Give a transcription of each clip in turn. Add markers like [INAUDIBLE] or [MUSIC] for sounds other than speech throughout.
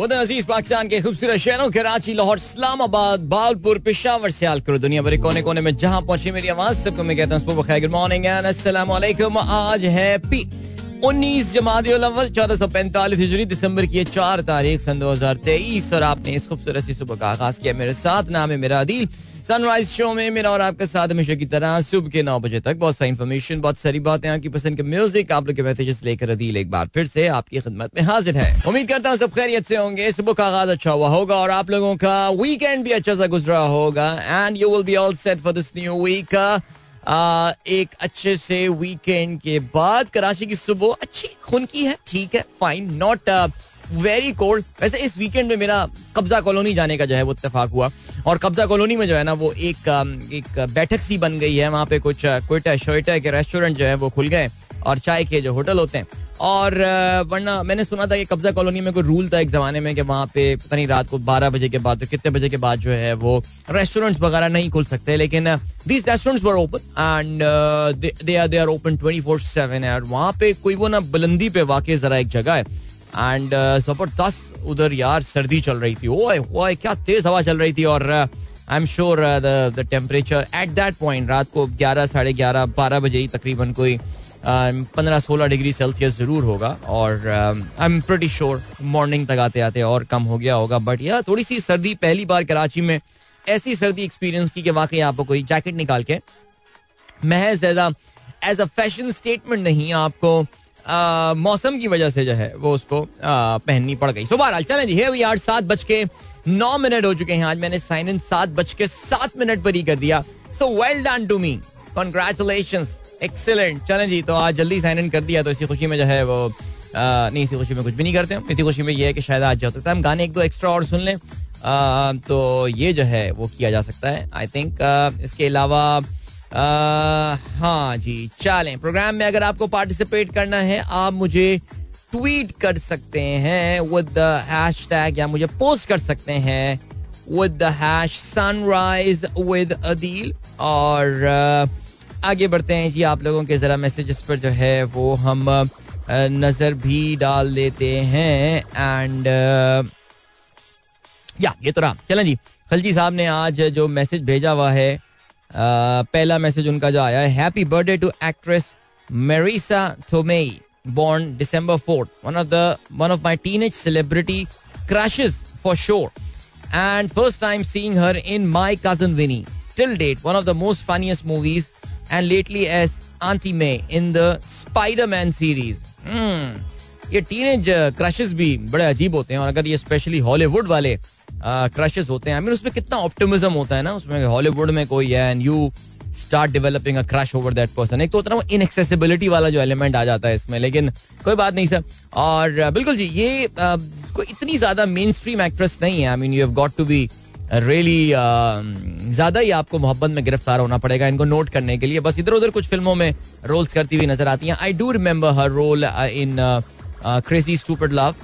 खुद अज़ीज़ पाकिस्तान के खूबसूरत शहरों कराची लाहौर, इस्लामाबाद, बालपुर, पिशावर से करो दुनिया भरे कोने कोने में जहाँ पहुँची मेरी आवाज़। सबको मैं कहता हूँ गुड मॉर्निंग आज है पी, उन्नीस जमात चौदह सौ पैंतालीस हिजरी, दिसंबर की चार तारीख, सन दो हज़ार तेईस। और आपने इस खूबसूरत सी सुबह का आगाज़ किया मेरे साथ, नाम है मेरा अदील। सनराइज शो में मेरा और आपके साथ हमेशा की तरह सुबह के नौ बजे तक बहुत सारी इन्फॉर्मेशन बहुत सारी बातें आपकी पसंद के म्यूज़िक आप लोग के मैसेजेस लेकर अदील एक बार फिर से आपकी खिदमत में हाजिर है। उम्मीद करता हूँ सब खैरियत से होंगे। सुबह का आगाज़ अच्छा हुआ होगा और आप लोगों का वीकेंड भी अच्छा सा गुजरा होगा। And you will be all set for this new week एक अच्छे से वीकेंड के बाद, कराची की सुबह अच्छी खून की है, ठीक है फाइन नॉट वेरी कोल्ड वैसे इस वीकेंड में मेरा कब्जा कॉलोनी जाने का जो है वो इतफाक हुआ। और कब्जा कॉलोनी में जो है ना वो एक एक बैठक सी बन गई है। वहाँ पे कुछ कोयटा शोयटा के रेस्टोरेंट जो है वो खुल गए और चाय के जो होटल होते हैं। और वरना मैंने सुना था कि कब्जा कॉलोनी में कोई रूल था एक जमाने में कि वहाँ पे पता नहीं रात को बारह बजे के बाद तो कितने बजे के बाद जो है वो रेस्टोरेंट्स वगैरह नहीं खुल सकते। लेकिन these restaurants were open and they are they are open twenty four seven है। वहाँ पे कोई वो ना बुलंदी पे वाकई जरा एक जगह है। एंड ज़बरदस्त उधर यार सर्दी चल रही थी। ओए ओए, क्या तेज हवा चल रही थी और I am sure the temperature at that point रात को ग्यारह, साढ़े ग्यारह, बारह बजे ही तकरीबन कोई पंद्रह, सोलह डिग्री सेल्सियस ज़रूर होगा और I am pretty sure morning तक आते आते और कम हो गया होगा। बट यार थोड़ी सी सर्दी पहली बार कराची में ऐसी सर्दी एक्सपीरियंस की कि वाकई आपको कोई जैकेट निकाल के महज as as a fashion statement नहीं, आपको मौसम की वजह से जो है वो उसको पहननी पड़ गई। सुबह चलें जी है आठ सात बज के नौ मिनट हो चुके हैं। आज मैंने साइन इन सात बज के सात मिनट पर ही कर दिया। So well done to me congratulation excellent चलें जी तो आज जल्दी साइन इन कर दिया तो इसी खुशी में जो है वो आ, नहीं इसी खुशी में कुछ भी नहीं करते इसी खुशी में ये है कि शायद आज जा सकता है हम गाने एक दो एक्स्ट्रा और सुन लें। तो ये जो है वो किया जा सकता है। आई थिंक इसके अलावा हाँ जी, चलें। प्रोग्राम में अगर आपको पार्टिसिपेट करना है, आप मुझे ट्वीट कर सकते हैं विद द हैशटैग या मुझे पोस्ट कर सकते हैं with the hash sunrise with Adeel और आगे बढ़ते हैं जी, आप लोगों के जरा मैसेजेस पर जो है, वो हम नज़र भी डाल देते हैं। एंड या, ये तो रहा। चलें जी, खलजी साहब ने आज जो मैसेज भेजा हुआ है पहला मैसेज उनका जो आया happy birthday to actress Marisa Tomei born December fourth one of the one of my teen age celebrity crushes for sure and first time seeing her in my cousin Vinny till date one of the most funniest movies and lately as aunty May in the Spider Man series ये teen age crushes भी बड़े अजीब होते हैं और अगर ये specially Hollywood वाले क्रशेस होते हैं। आई मीन उसमें कितना ऑप्टिमिज्म होता है ना, उसमें हॉलीवुड में कोई है and you start developing a crush over that person एक तो उतना इनएक्सेसिबिलिटी वाला जो एलिमेंट आ जाता है इसमें, लेकिन कोई बात नहीं सर। और बिल्कुल जी, ये कोई इतनी ज़्यादा मेन स्ट्रीम एक्ट्रेस नहीं है। I mean you have got to be really ज़्यादा ही आपको मोहब्बत में गिरफ़्तार होना पड़ेगा इनको नोट करने के लिए। बस इधर उधर कुछ फ़िल्मों में रोल्स करती हुई नज़र आती हैं। I do remember her role in crazy stupid love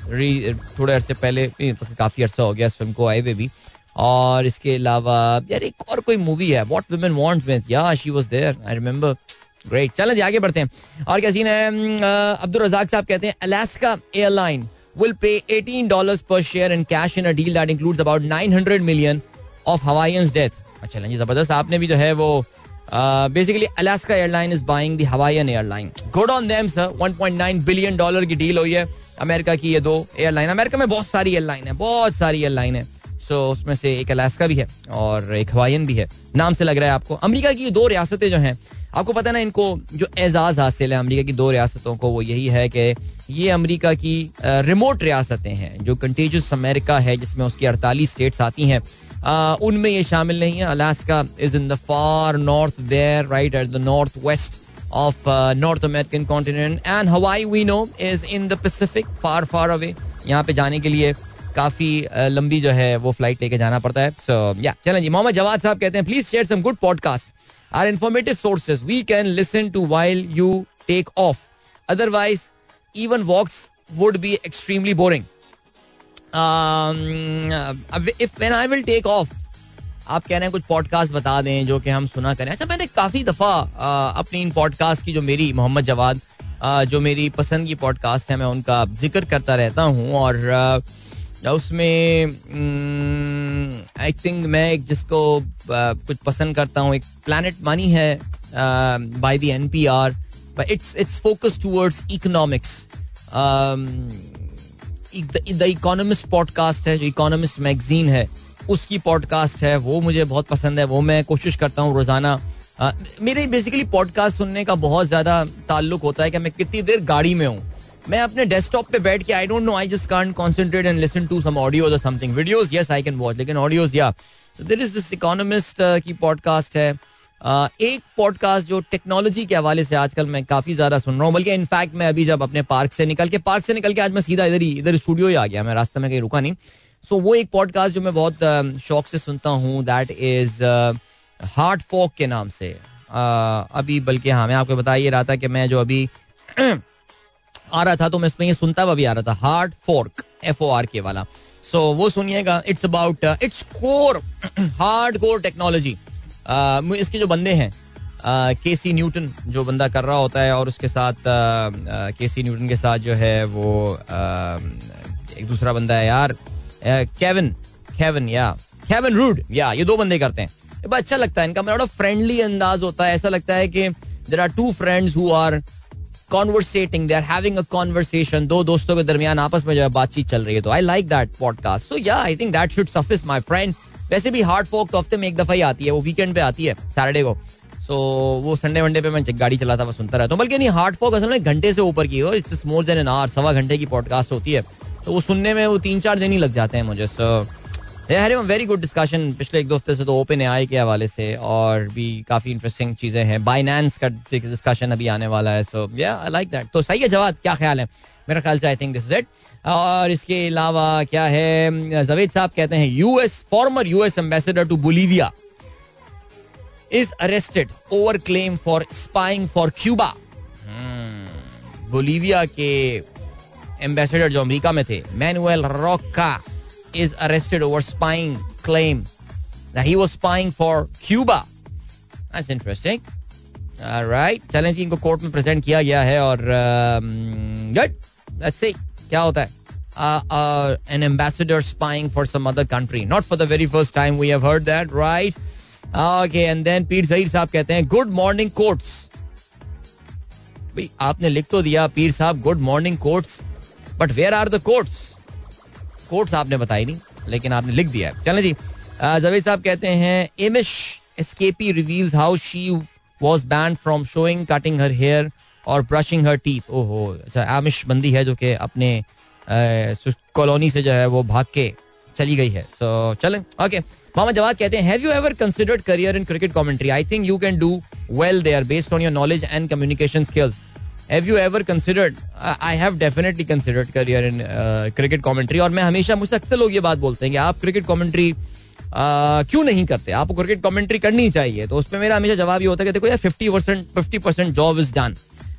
थोड़े अरसे पहले तो काफ़ी अरसा हो गया इस फ़िल्म को, आए हुए भी। और इसके अलावा, यार, एक और कोई मूवी है what women want with yeah she was there I remember great चलें जी आगे बढ़ते हैं। और क्या सीन है? अब्दुल रजाक साहब कहते हैं Alaska airline will pay 18 dollars per share in cash in a deal that includes about 900 million of Hawaiian's death. अच्छा जी ज़बरदस्त, आपने भी जो है वो basically Alaska airline is buying the Hawaiian airline good on them sir 1.9 billion dollar की deal हुई है अमेरिका की ये दो एयरलाइन अमेरिका में बहुत सारी एयरलाइन है बहुत सारी एयरलाइन है. सो so, उसमें से एक अलास्का भी है और एक हवाईयन भी है. नाम से लग रहा है आपको. अमेरिका की दो रियासतें जो हैं आपको पता ना इनको जो एजाज हासिल है अमेरिका की दो रियासतों को वो यही है कि ये अमेरिका की रिमोट रियासतें हैं जो कंटेजियस अमेरिका है जिसमें उसकी अड़तालीस स्टेट्स आती हैं. उनमें ये शामिल नहीं है। Alaska is in the far north there right at the north west of North American continent and Hawaii we know is in the Pacific far far away यहाँ पे जाने के लिए काफ़ी लंबी जो है वो फ़्लाइट लेके जाना पड़ता है। सो या चलें जी। मोहम्मद जवाद साहब कहते हैं please share some good podcast or informative sources we can listen to while you take off otherwise even walks would be extremely boring if when I will take off आप कह रहे हैं कुछ पॉडकास्ट बता दें जो कि हम सुना करें। अच्छा मैंने काफ़ी दफ़ा अपनी इन पॉडकास्ट की जो मेरी मोहम्मद जवाद जो मेरी पसंद की पॉडकास्ट है, मैं उनका ज़िक्र करता रहता हूँ और उसमें आई थिंक मैं एक जिसको कुछ पसंद करता हूँ, एक प्लानट मनी है by the N P R it's it's focus towards economics the economist podcast है, जो इकोनॉमिस्ट मैगजीन है, उसकी पॉडकास्ट है, वो मुझे बहुत पसंद है, वो मैं कोशिश करता हूँ रोज़ाना मेरे बेसिकली पॉडकास्ट सुनने का बहुत ज़्यादा ताल्लुक होता है कि मैं कितनी देर गाड़ी में हूँ। मैं अपने डेस्कटॉप पे बैठ के I don't know I just can't concentrate and listen to some audios और something videos yes I can watch लेकिन ऑडियोज या so there is this economist की पॉडकास्ट है एक पॉडकास्ट जो टेक्नोलॉजी के हवाले से आजकल मैं काफ़ी ज़्यादा सुन रहा हूँ बल्कि इनफैक्ट मैं अभी जब अपने पार्क से निकल के पार्क से निकल के आज मैं सीधा इधर ही इधर स्टूडियो ही आ गया मैं रास्ते में कहीं रुका नहीं। सो वो एक पॉडकास्ट जो मैं बहुत शौक से सुनता हूँ दैट इज़ हार्ट फॉक के नाम से। अभी बल्कि हाँ मैं आपको बता ये रहा था कि मैं जो अभी [CLEARS THROAT] आ रहा था तो मैं इसमें ये सुनता हुआ भी आ रहा था hard fork F O R K वाला। सो so, वो सुनिएगा it's about it's core hard core technology इसके जो बंदे हैं के सी न्यूटन जो बंदा कर रहा होता है और उसके साथ के सी न्यूटन के साथ जो है वो एक दूसरा बंदा है यार केविन केविन या केविन रूड या ये दो बंदे करते हैं। अच्छा लगता है, इनका बड़ा फ्रेंडली अंदाज होता है, ऐसा लगता है कि there are two friends who are conversating they are having a conversation दो दोस्तों के दरमियान आपस में जो है बातचीत चल रही है तो I like that podcast so yeah I think that should suffice my friend वैसे भी हार्ड फोक तो हफ़्ते में एक दफ़ा ही आती है वो वीकेंड पे आती है सैटरडे को। सो so, वो संडे वनडे पे मैं गाड़ी चलाता हुआ सुनता रहता हूँ। बल्कि नहीं हार्ड फोक असल में घंटे से ऊपर की हो it's more than an hour सवा घंटे की पॉडकास्ट होती है। तो वो सुनने में वो तीन चार दिन ही लग जाते हैं मुझे सो वेरी गुड डिस्कशन पिछले एक दो हफ़्ते से तो ओपन आई के हवाले से और भी काफ़ी इंटरेस्टिंग चीज़ें हैं। बाइनेंस का डिस्कशन अभी आने वाला है सो या आई लाइक दैट तो सही है जवाब क्या ख्याल है? मेरा ख्याल से I think this is it और इसके अलावा क्या है जवेद साहब कहते हैं US former US ambassador to Bolivia is arrested over claim for spying for Cuba Bolivia के एम्बेसडर जो अमेरिका में थे Manuel Rocha arrested over spying claim that he was spying for Cuba. That's interesting. All right. जी इनको court में present किया गया है और गुड लेट्स सी क्या होता है uh, uh, an ambassador spying for some other country. Not for the very first time we have heard that, right? Okay, and then पीर जहीर साहब कहते हैं गुड मॉर्निंग कोर्ट्स भाई आपने लिख तो दिया पीर साहब good morning courts but where are the courts courts आपने बताई नहीं लेकिन आपने लिख दिया है चलें जी जवेद साहब कहते हैं Amish escapee reveals how she was banned from showing cutting her hair और ब्रशिंग हर टीथ ओहो अच्छा आमिश बंदी है जो कि अपने कॉलोनी से जो है वो भाग के चली गई है। सो चलें। ओके मोहम्मद जवाद कहते हैं have you ever considered career in cricket commentary I think you can do well there based on your knowledge and communication skills have you ever considered I have definitely considered career in cricket commentary और मैं हमेशा मुझसे अक्सर लोग ये बात बोलते हैं कि आप क्रिकेट कमेंट्री uh, क्यों नहीं करते? आपको क्रिकेट कमेंट्री करनी चाहिए। तो उसमें मेरा हमेशा जवाब ये होता है कि देखो यार fifty percent fifty percent job is done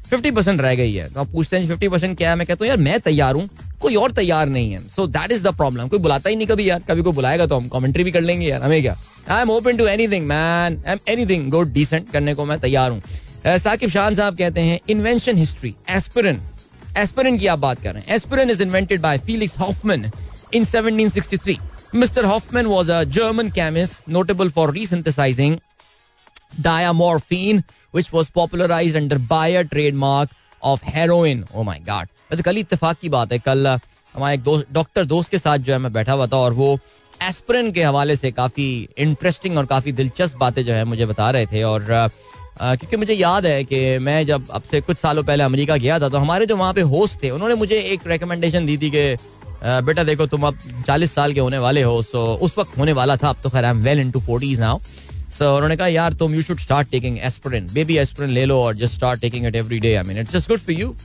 fifty percent रह गई है। तो आप पूछते हैं फिफ्टी परसेंट क्या है? मैं कहता हूँ, यार, मैं तैयार हूँ। कोई और तैयार नहीं है। So that is the problem कोई बुलाता ही नहीं कभी यार। कभी कोई बुलाएगा तो हम कमेंट्री भी कर लेंगे यार। हमें क्या? I am open to anything man I am anything good decent करने को मैं तैयार हूँ। साकिब शान साहब कहते हैं इन्वेंशन हिस्ट्री एस्पिरिन एस्पिरिन की आप बात कर रहे हैं। Aspirin is invented by Felix Hoffman in 1763 Mr. Hoffman was a German chemist, notable for resynthesizing diamorphine, which was popularized under Bayer trademark of heroin. Oh my God! तो कल इत्तेफाक की बात है कल हमारे एक दोस्त डॉक्टर दोस्त के साथ जो है मैं बैठा हुआ था और वो एस्पिरिन के हवाले से काफ़ी इंटरेस्टिंग और काफ़ी दिलचस्प बातें जो है मुझे बता रहे थे और क्योंकि मुझे याद है कि मैं जब अब से कुछ सालों पहले अमेरिका गया था तो हमारे जो वहाँ पे होस्ट थे उन्होंने मुझे एक रिकमेंडेशन दी थी कि बेटा देखो तुम अब चालीस साल के होने वाले हो सो उस वक्त होने वाला था अब तो खैर I am well into forties now so उन्होंने कहा, यार, तुम you should start taking aspirin baby aspirin ले लो और just start taking it every day I mean it's just good for you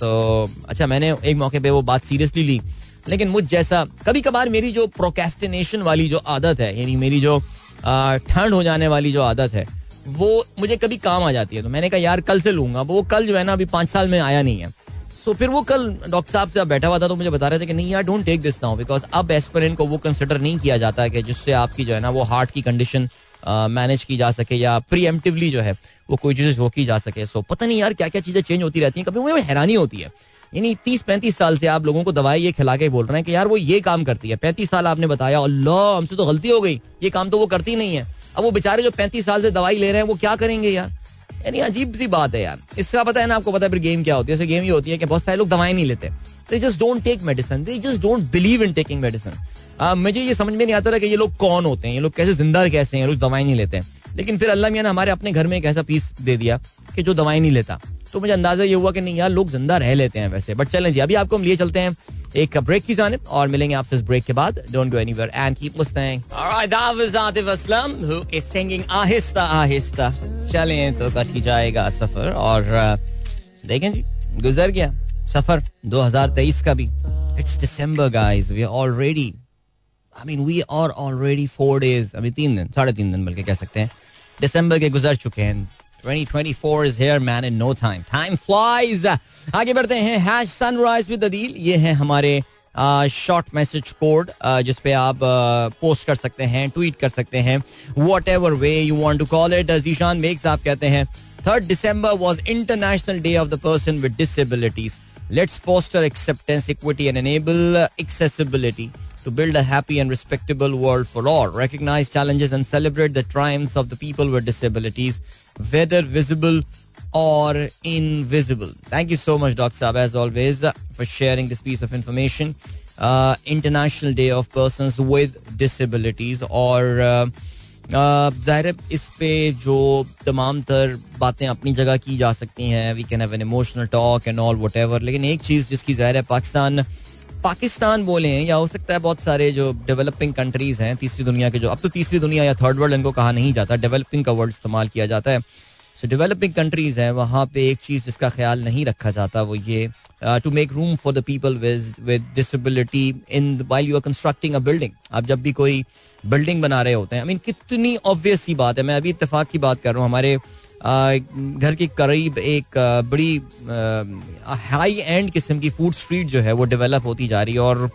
तो अच्छा मैंने एक मौके पे वो बात सीरियसली ली. लेकिन मुझ जैसा कभी कभार मेरी जो प्रोकेस्टिनेशन वाली जो आदत है, यानी मेरी जो ठंड हो जाने वाली जो आदत है, वो मुझे कभी काम आ जाती है। तो मैंने कहा, यार, कल से लूँगा. वो कल जो है ना, अभी पाँच साल में आया नहीं है। सो फिर वो कल डॉक्टर साहब से बैठा हुआ था तो मुझे बता रहे थे कि, नहीं यार don't take this now because अब एस्पिरिन को वो कंसिडर नहीं किया जाता कि जिससे आपकी जो है ना, वो हार्ट की कंडीशन मैनेज की जा सके या प्रीएम्प्टिवली जो है, वो कोई चीज़ वो की जा सके। सो पता नहीं यार क्या क्या चीज़ें चेंज होती रहती हैं। कभी मुझे हैरानी होती है। यानी तीस पैंतीस साल से आप लोगों को दवाई ये खिला के बोल रहे हैं कि यार वो ये काम करती है। पैंतीस साल आपने बताया, अल्लाह, हमसे तो गलती हो गई। ये काम तो वो करती नहीं है। अब वो बेचारे जो पैंतीस साल से दवाई ले रहे हैं, वो क्या करेंगे यार? यानी अजीब सी बात है यार। इसका पता है ना आपको पता है, फिर गेम क्या होती है? ऐसे गेम ये होती है कि बहुत सारे लोग दवाई नहीं लेते। They just don't take medicine they just don't believe in taking medicine मुझे ये समझ में नहीं आता था कि ये लोग कौन होते हैं? ये लोग कैसे ज़िंदा कैसे हैं? लोग दवाई नहीं लेते हैं। लेकिन फिर अल्लाह मियाँ ने हमारे अपने घर में एक ऐसा पीस दे दिया कि जो दवाई नहीं लेता। तो मुझे अंदाज़ा ये हुआ कि नहीं यार, लोग ज़िंदा रह लेते हैं वैसे। बट चलें जी, अभी आपको हम लिए चलते हैं एक ब्रेक की जानिब और मिलेंगे आपसे इस ब्रेक के बाद। Don't go anywhere and keep listening alright that was Atif Aslam who is singing आहिस्ता आहिस्ता चलें तो कट ही जाएगा सफ़र और देखें जी, गुजर गया। सफ़र 2023 का भी। It's December guys we are already I mean we are already four days अभी तीन दिन, साढ़े तीन दिन बल्कि कह सकते हैं। दिसंबर के गुजर चुके हैं। 2024 is here, man, in no time. Time flies. आगे बढ़ते हैं। हैश सनराइज विद अदील ये है हमारे शॉर्ट मैसेज कोड जिसपे आप पोस्ट कर सकते हैं ट्वीट कर सकते हैं। Whatever way you want to call it Zeeshan makes आप कहते हैं third December was international day of the person with disabilities Let's foster acceptance, equity, and enable accessibility to build a happy and respectable world for all. Recognize challenges and celebrate the triumphs of the people with disabilities, whether visible or invisible. Thank you so much, Dr. Saab, as always, for sharing this piece of information. Uh, International Day of Persons with Disabilities or uh, ज़ाहिर इस पे जो तमाम तर बातें अपनी जगह की जा सकती हैं we can have an emotional talk and all whatever लेकिन एक चीज़ जिसकी ज़ाहिर है, पाकिस्तान पाकिस्तान बोले हैं या हो सकता है बहुत सारे जो डेवलपिंग कंट्रीज़ हैं, तीसरी दुनिया के जो, अब तो तीसरी दुनिया या थर्ड वर्ल्ड इनको कहा नहीं जाता डेवलपिंग का वर्ड इस्तेमाल किया जाता है। सो डेवलपिंग कंट्रीज़ हैं, वहाँ पे एक चीज़ जिसका ख्याल नहीं रखा जाता, वो ये to make room for the people with disability in while you are constructing a building आप जब भी कोई बिल्डिंग बना रहे होते हैं। आई I मीन mean, कितनी ऑब्वियस सी बात है। मैं अभी इतफाक की बात कर रहा हूँ। हमारे घर के करीब एक बड़ी हाई एंड किस्म की फ़ूड स्ट्रीट जो है वो डेवलप होती जा रही है और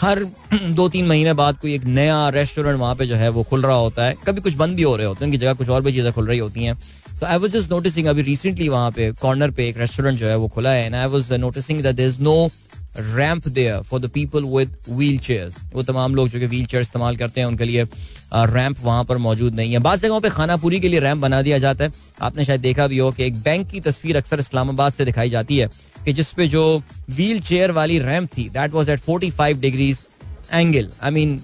हर [CLEARS THROAT] दो तीन महीने बाद कोई एक नया रेस्टोरेंट वहाँ पे जो है वो खुल रहा होता है। कभी कुछ बंद भी हो रहे होते हैं उनकी जगह कुछ और भी चीज़ें खुल रही होती हैं। So I was just noticing अभी रिसेंटली वहाँ पे कॉर्नर पे एक रेस्टोरेंट जो है वो खुला है। And I was noticing that is no ramp there for the people with wheel वो तमाम लोग जो कि व्हील चेयर इस्तेमाल करते हैं, उनके लिए रैंप वहाँ पर मौजूद नहीं है। बात जगहों पूरी के लिए रैंप बना दिया जाता है। आपने शायद देखा भी हो कि एक बैंक की तस्वीर अक्सर इस्लामाबाद से दिखाई जाती है कि जिसपे जो व्हील चेयर वाली रैंप थी that was at forty five degrees angle I mean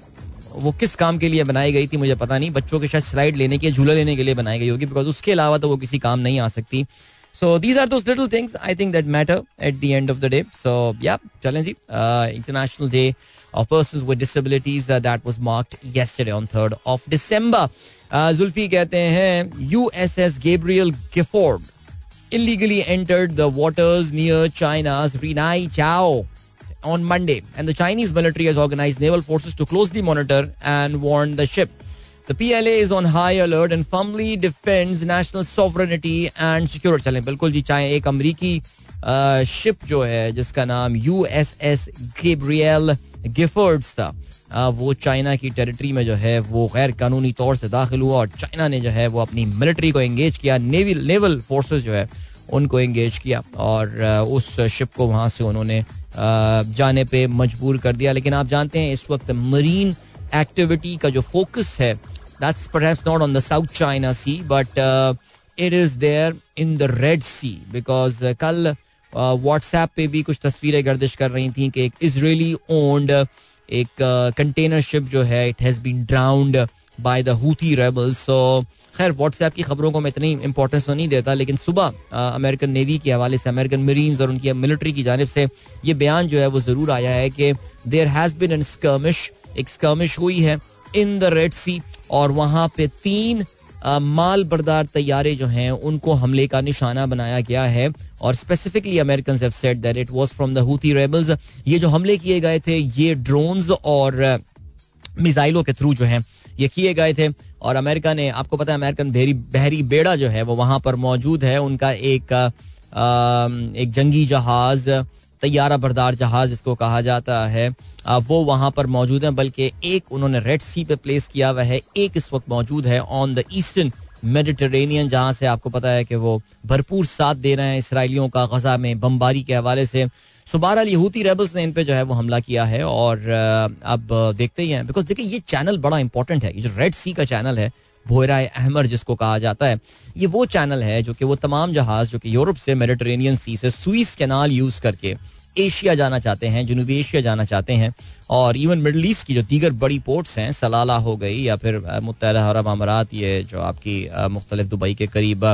वो किस काम के लिए बनाई गई थी मुझे पता नहीं। बच्चों के शायद स्लाइड लेने के झूला लेने के लिए बनाई गई होगी बिकॉज़ उसके अलावा तो वो किसी काम नहीं आ सकती। So these are those little things I think that matter at the end of the day. So yeah, challenge uh, International Day of Persons with Disabilities uh, that was marked yesterday on 3rd of December. Uh, Zulfi कहते हैं USS Gabriel Gifford illegally entered the waters near China's Rinai Chao on Monday, and the Chinese military has organized naval forces to closely monitor and warn the ship. The PLA is on high alert and firmly defends national sovereignty and security. चलें, बिल्कुल जी, चाहे एक अमरीकी ship जो है, जिसका नाम U S S Gabrielle Giffords था वो चाइना की टेरिटरी में जो है, वो गैर कानूनी तौर से दाखिल हुआ और चाइना ने जो है, वो अपनी मिलिट्री को एंगेज किया नेवी नेवल फोर्सेस जो है, उनको एंगेज किया और उस शिप को वहाँ से उन्होंने जाने पे मजबूर कर दिया लेकिन आप जानते हैं, इस वक्त मरीन एक्टिविटी का जो फोकस है That's perhaps not on the South China Sea, but uh, it is there in the Red Sea because uh, कल व्हाट्सएप uh, पे भी कुछ तस्वीरें गर्दिश कर रही थी कि एक इसराइली ओन्ड एक कंटेनर शिप जो है it has been drowned by the Houthi rebels so खैर व्हाट्सएप की खबरों को मैं इतनी इंपॉर्टेंस तो नहीं देता लेकिन सुबह अमेरिकन नेवी के हवाले से अमेरिकन मरीन्स और उनकी मिलिट्री की जानब से ये बयान जो है वो ज़रूर आया है कि there has been an skirmish एक स्कर्मिश हुई है इन द रेड सी और वहाँ पे तीन माल बरदार तैयारे जो हैं, उनको हमले का निशाना बनाया गया है। और specifically American said that it was from the Houthi rebels ये जो हमले किए गए थे, ये ड्रोन्स और मिसाइलों के थ्रू जो हैं, ये किए गए थे। और अमेरिका ने, आपको पता है अमेरिकन बहरी बहरी बेड़ा जो है, वो वहाँ पर मौजूद है। उनका एक एक जंगी जहाज़ तैयारा बरदार जहाज़ इसको कहा जाता है। वो वहाँ पर मौजूद है, बल्कि एक उन्होंने रेड सी पे प्लेस किया हुआ है। एक इस वक्त मौजूद है ऑन द ईस्टर्न मेडिटेरेनियन जहाँ से आपको पता है कि वो भरपूर साथ दे रहे हैं इसराइलियों का गजा में बमबारी के हवाले से। सो यहूती रेबल्स ने इन पे जो है वो हमला किया है और अब देखते ही हैं। बिकॉज़ देखिए, ये चैनल बड़ा इंपॉर्टेंट है। ये जो रेड सी का चैनल है भोरा अहमर, जिसको कहा जाता है, ये वो चैनल है जो कि वो तमाम जहाज़ जो कि यूरोप से मेडिटेरेनियन सी से स्विस कैनाल यूज़ करके एशिया जाना चाहते हैं, जनूबी एशिया जाना चाहते हैं और इवन मिडल ईस्ट की जो दीगर बड़ी पोर्ट्स हैं, सलाला हो गई या फिर मुतहदा अरब अमारात, ये जो आपकी मुख्तलिफ़ दुबई के करीब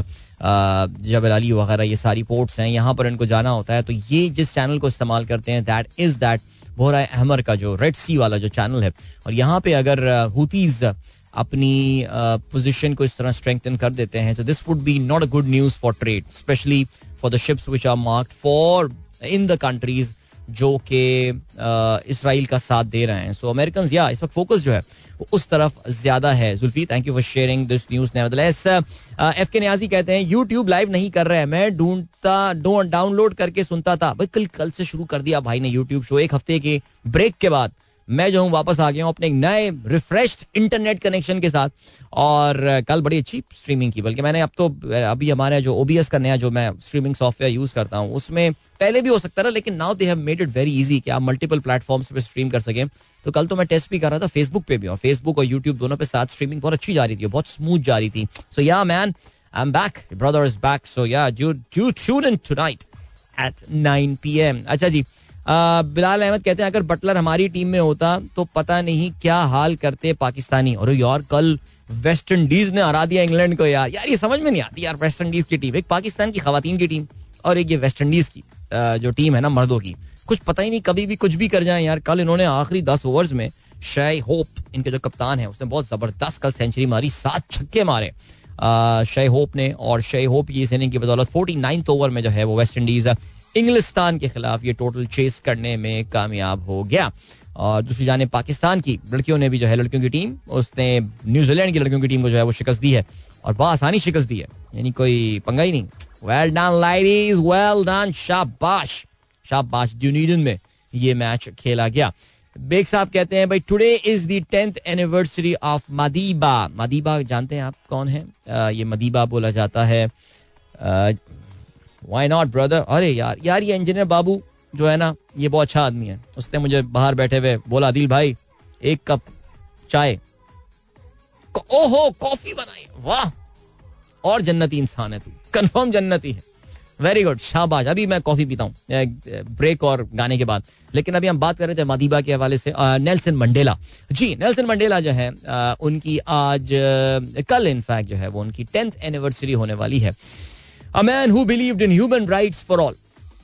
जबल अली वगैरह, ये सारी पोर्ट्स हैं, यहाँ पर इनको जाना होता है। तो ये जिस चैनल को इस्तेमाल करते हैं, दैट इज़ दैट बोरा अहमर का जो रेड सी वाला जो चैनल है। और यहाँ पे अगर हुतीज अपनी पोजीशन को इस तरह स्ट्रेंथन कर देते हैं। तो this would be not a good news for trade specially for the ships which are marked for in the countries जो कि इसराइल का साथ दे रहे हैं। सो अमेरिकन या इस वक्त फोकस जो है उस तरफ़ ज़्यादा है। Zulfi thank you for sharing this news F K Niazi कहते हैं यूट्यूब लाइव नहीं कर रहे हैं। मैं ढूंढता डाउनलोड करके सुनता था। भाई, कल कल से शुरू कर दिया भाई ने यूट्यूब शो एक हफ़्ते के ब्रेक के बाद मैं जो हूँ, वापस आ गया हूँ अपने नए रिफ्रेश इंटरनेट कनेक्शन के साथ। और कल बड़ी अच्छी स्ट्रीमिंग की, बल्कि मैंने अब तो अभी हमारे जो ओबीएस का नया जो मैं स्ट्रीमिंग सॉफ्टवेयर यूज़ करता हूँ, उसमें पहले भी हो सकता था, लेकिन now they have made it very easy कि आप मल्टीपल प्लेटफॉर्म्स पे स्ट्रीम कर सकें। तो कल तो मैं टेस्ट भी कर रहा था फेसबुक पे भी और फेसबुक और यूट्यूब दोनों पे साथ स्ट्रीमिंग बहुत अच्छी जा रही थी, बहुत स्मूथ जा रही थी। So yeah man I am back brother is back so yeah do tune in tonight at 9 PM अच्छा जी बिलाल अहमद कहते हैं, अगर बटलर हमारी टीम में होता तो पता नहीं क्या हाल करते पाकिस्तानी। और यार कल वेस्ट इंडीज ने हरा दिया इंग्लैंड को, यार। यार, ये समझ में नहीं आती यार, वेस्ट इंडीज की टीम। एक पाकिस्तान की खातन की टीम और एक ये वेस्ट इंडीज की जो टीम है ना, मर्दों की। कुछ पता ही नहीं, कभी भी कुछ भी कर जाए यार। कल इन्होंने आखिरी दस ओवर्स में शय होप, इनके जो कप्तान है, उसने बहुत ज़बरदस्त कल सेंचुरी मारी, सात छक्के मारे शय होप ने। और शय होप ये इस इनिंग की बदौलत फोर्टी नाइन्थ ओवर में जो है वो वेस्ट इंडीज इंग्लिस्तान के खिलाफ ये टोटल चेस करने में कामयाब हो गया। और दूसरी जाने पाकिस्तान की। लड़कियों ने भी जो है लड़कियों की टीम उसने न्यूजीलैंड की लड़कियों की टीम को जो है वो शिकस्त दी है। और बहुत आसानी शिकस्त दी है। यानी कोई पंगा ही नहीं। Well done ladies well done शाबाश। शाबाश ड्यूनीडन में ये मैच खेला गया। बेग साहब कहते हैं भाई today is the tenth anniversary of Madiba Madiba जानते हैं आप कौन है? आ, ये मदीबा बोला जाता है। वाई नॉट ब्रदर अरे यार यार ये इंजीनियर बाबू जो है ना, ये बहुत अच्छा आदमी है। उसने मुझे बाहर बैठे हुए बोला, दिल भाई, एक कप चाय। ओहो, कॉफ़ी बनाई। वाह! और जन्नती इंसान है तू। कंफर्म जन्नती है। वेरी गुड शाबाश। अभी मैं कॉफ़ी पीता हूँ ब्रेक और गाने के बाद। लेकिन अभी हम बात कर रहे थे मदीबा के हवाले से Nelson Mandela ji Nelson Mandela जो है उनकी आज कल इनफैक्ट जो है वो उनकी टेंथ एनिवर्सरी होने वाली है। A man who believed in human rights for all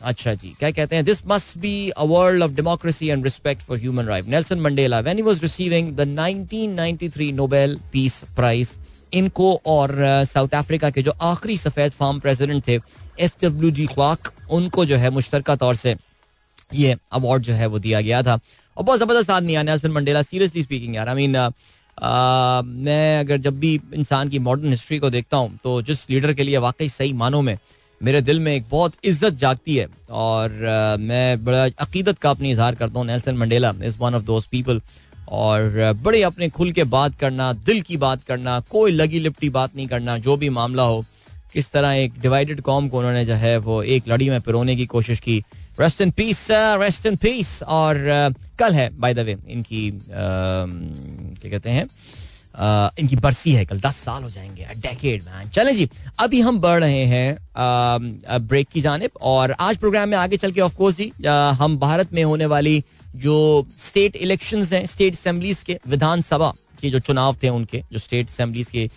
अच्छा जी क्या कहते हैं? This must be a world of democracy and respect for human right Nelson Mandela when he was receiving the 1993 Nobel peace prize इनको और south uh, Africa के जो आखिरी सफ़ेद फार्म प्रेसिडेंट थे एफ़ डब्ल्यू जी क्लार्क उनको जो है मुश्तरका तौर से ये अवार्ड जो है वो दिया गया था। और बहुत ज़बरदस्त आदमी है नेल्सन मंडेला सीरियसली स्पीकिंग यार। आई मीन मैं अगर जब भी इंसान की मॉडर्न हिस्ट्री को देखता हूँ तो जिस लीडर के लिए वाकई सही मानों में मेरे दिल में एक बहुत इज़्ज़त जागती है, और मैं बड़ा अकीदत का अपनी इजहार करता हूँ Nelson Mandela is one of those people और, बड़े अपने खुल के बात करना, दिल की बात करना, कोई लगी लिपटी बात नहीं करना, जो भी मामला हो, किस तरह एक डिवाइडेड कॉम को उन्होंने जो है वो एक लड़ी में पिरोने की कोशिश की rest in peace rest in peace और uh, कल है बाय द वे इनकी uh, क्या कहते हैं uh, इनकी बरसी है कल दस साल हो जाएँगे डेकेड मैन चलें जी अभी हम बढ़ रहे हैं ब्रेक की जानब और आज प्रोग्राम में आगे चल के ऑफकोर्स जी हम भारत में होने वाली जो स्टेट इलेक्शंस हैं स्टेट असेंबलीज के विधानसभा के जो चुनाव थे उनके, जो स्टेट असेंबलीज के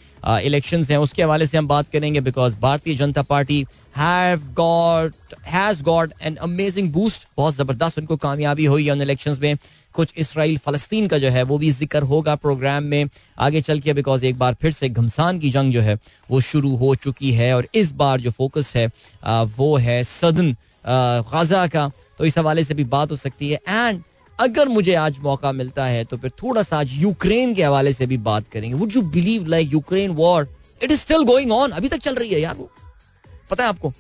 इलेक्शन हैं, उसके हवाले से हम बात करेंगे because Bharatiya Janata Party have got has got an amazing boost बहुत ज़बरदस्त उनको कामयाबी हुई है उन इलेक्शंस में। कुछ इसराइल फलस्तीन का जो है, वो भी ज़िक्र होगा प्रोग्राम में। आगे चल के बिकॉज़ एक बार फिर से घमसान की जंग जो है, वो शुरू हो चुकी है और इस बार जो फोकस है वो है सदन गजा का। तो इस हवाले से भी बात हो सकती है। एंड अगर मुझे आज मौका मिलता है तो फिर थोड़ा सा आज यूक्रेन के हवाले से भी बात करेंगे। Would you believe like Ukraine war it is still going on अभी तक चल रही है यार वो। पता है आपको?